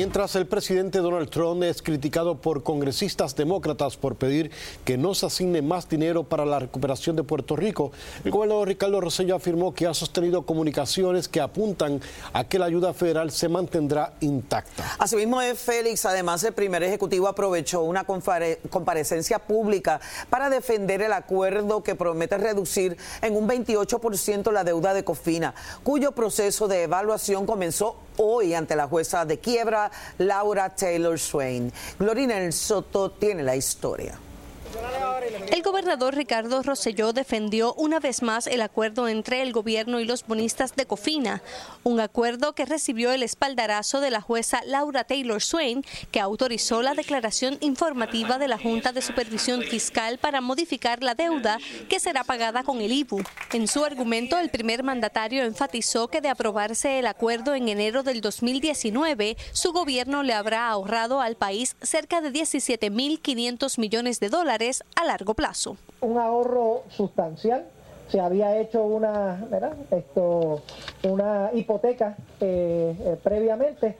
Mientras el presidente Donald Trump es criticado por congresistas demócratas por pedir que no se asigne más dinero para la recuperación de Puerto Rico, el gobernador Ricardo Rosselló afirmó que ha sostenido comunicaciones que apuntan a que la ayuda federal se mantendrá intacta. Asimismo, es Félix, además, el primer ejecutivo aprovechó una comparecencia pública para defender el acuerdo que promete reducir en un 28% la deuda de Cofina, cuyo proceso de evaluación comenzó hoy ante la jueza de quiebra Laura Taylor Swain. Glorina El Soto tiene la historia. El gobernador Ricardo Rosselló defendió una vez más el acuerdo entre el gobierno y los bonistas de Cofina, un acuerdo que recibió el espaldarazo de la jueza Laura Taylor Swain, que autorizó la declaración informativa de la Junta de Supervisión Fiscal para modificar la deuda que será pagada con el IBU. En su argumento, el primer mandatario enfatizó que de aprobarse el acuerdo en enero del 2019, su gobierno le habrá ahorrado al país cerca de 17.500 millones de dólares a largo plazo. un ahorro sustancial. Se había hecho una. Esto, una hipoteca eh, eh, previamente.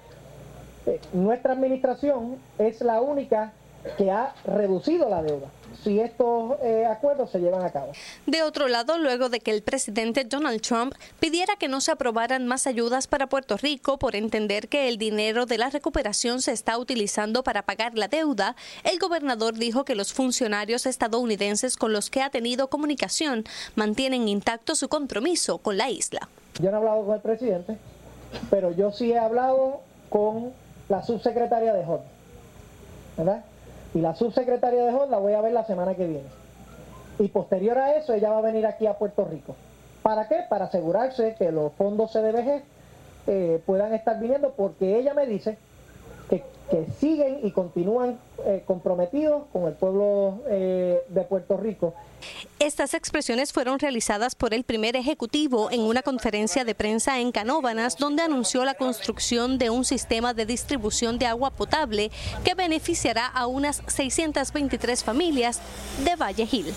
Eh, nuestra administración es la única que ha reducido la deuda. Si estos eh, acuerdos se llevan a cabo. De otro lado, luego de que el presidente Donald Trump pidiera que no se aprobaran más ayudas para Puerto Rico por entender que el dinero de la recuperación se está utilizando para pagar la deuda, el gobernador dijo que los funcionarios estadounidenses con los que ha tenido comunicación mantienen intacto su compromiso con la isla. Yo no he hablado con el presidente, pero yo sí he hablado con la subsecretaria de HOD, ¿verdad? Y la subsecretaria de HOD la voy a ver la semana que viene. Y posterior a eso, ella va a venir aquí a Puerto Rico. ¿Para qué? Para asegurarse que los fondos CDBG eh, puedan estar viniendo, porque ella me dice que, siguen y continúan eh, comprometidos con el pueblo eh, de Puerto Rico. Estas expresiones fueron realizadas por el primer ejecutivo en una conferencia de prensa en Canóvanas, donde anunció la construcción de un sistema de distribución de agua potable que beneficiará a unas 623 familias de Valle Gil.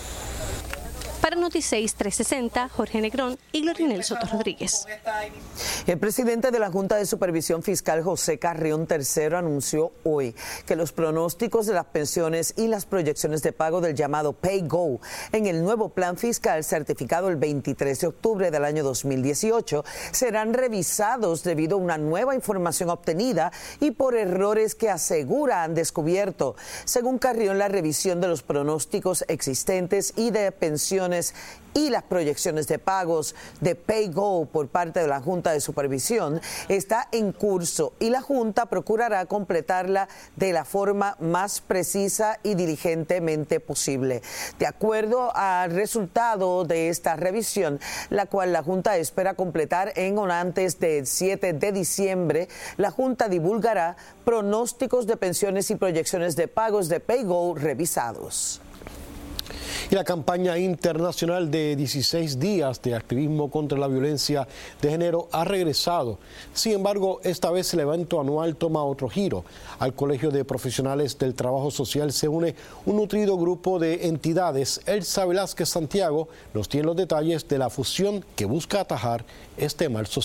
Para Noticias 360, Jorge Negrón y Glorinel Soto Rodríguez. El presidente de la Junta de Supervisión Fiscal, José Carrión III, anunció hoy que los pronósticos de las pensiones y las proyecciones de pago del llamado Pay Go en el nuevo plan fiscal certificado el 23 de octubre del año 2018 serán revisados debido a una nueva información obtenida y por errores que asegura han descubierto. Según Carrión, la revisión de los pronósticos existentes y de pensiones y las proyecciones de pagos de PayGo por parte de la Junta de Supervisión está en curso y la Junta procurará completarla de la forma más precisa y diligentemente posible. De acuerdo al resultado de esta revisión, la cual la Junta espera completar en o antes del 7 de diciembre, la Junta divulgará pronósticos de pensiones y proyecciones de pagos de PayGo revisados. Y la campaña internacional de 16 días de activismo contra la violencia de género ha regresado. Sin embargo, esta vez el evento anual toma otro giro. Al Colegio de Profesionales del Trabajo Social se une un nutrido grupo de entidades. Elsa Velázquez Santiago nos tiene los detalles de la fusión que busca atajar este mal social.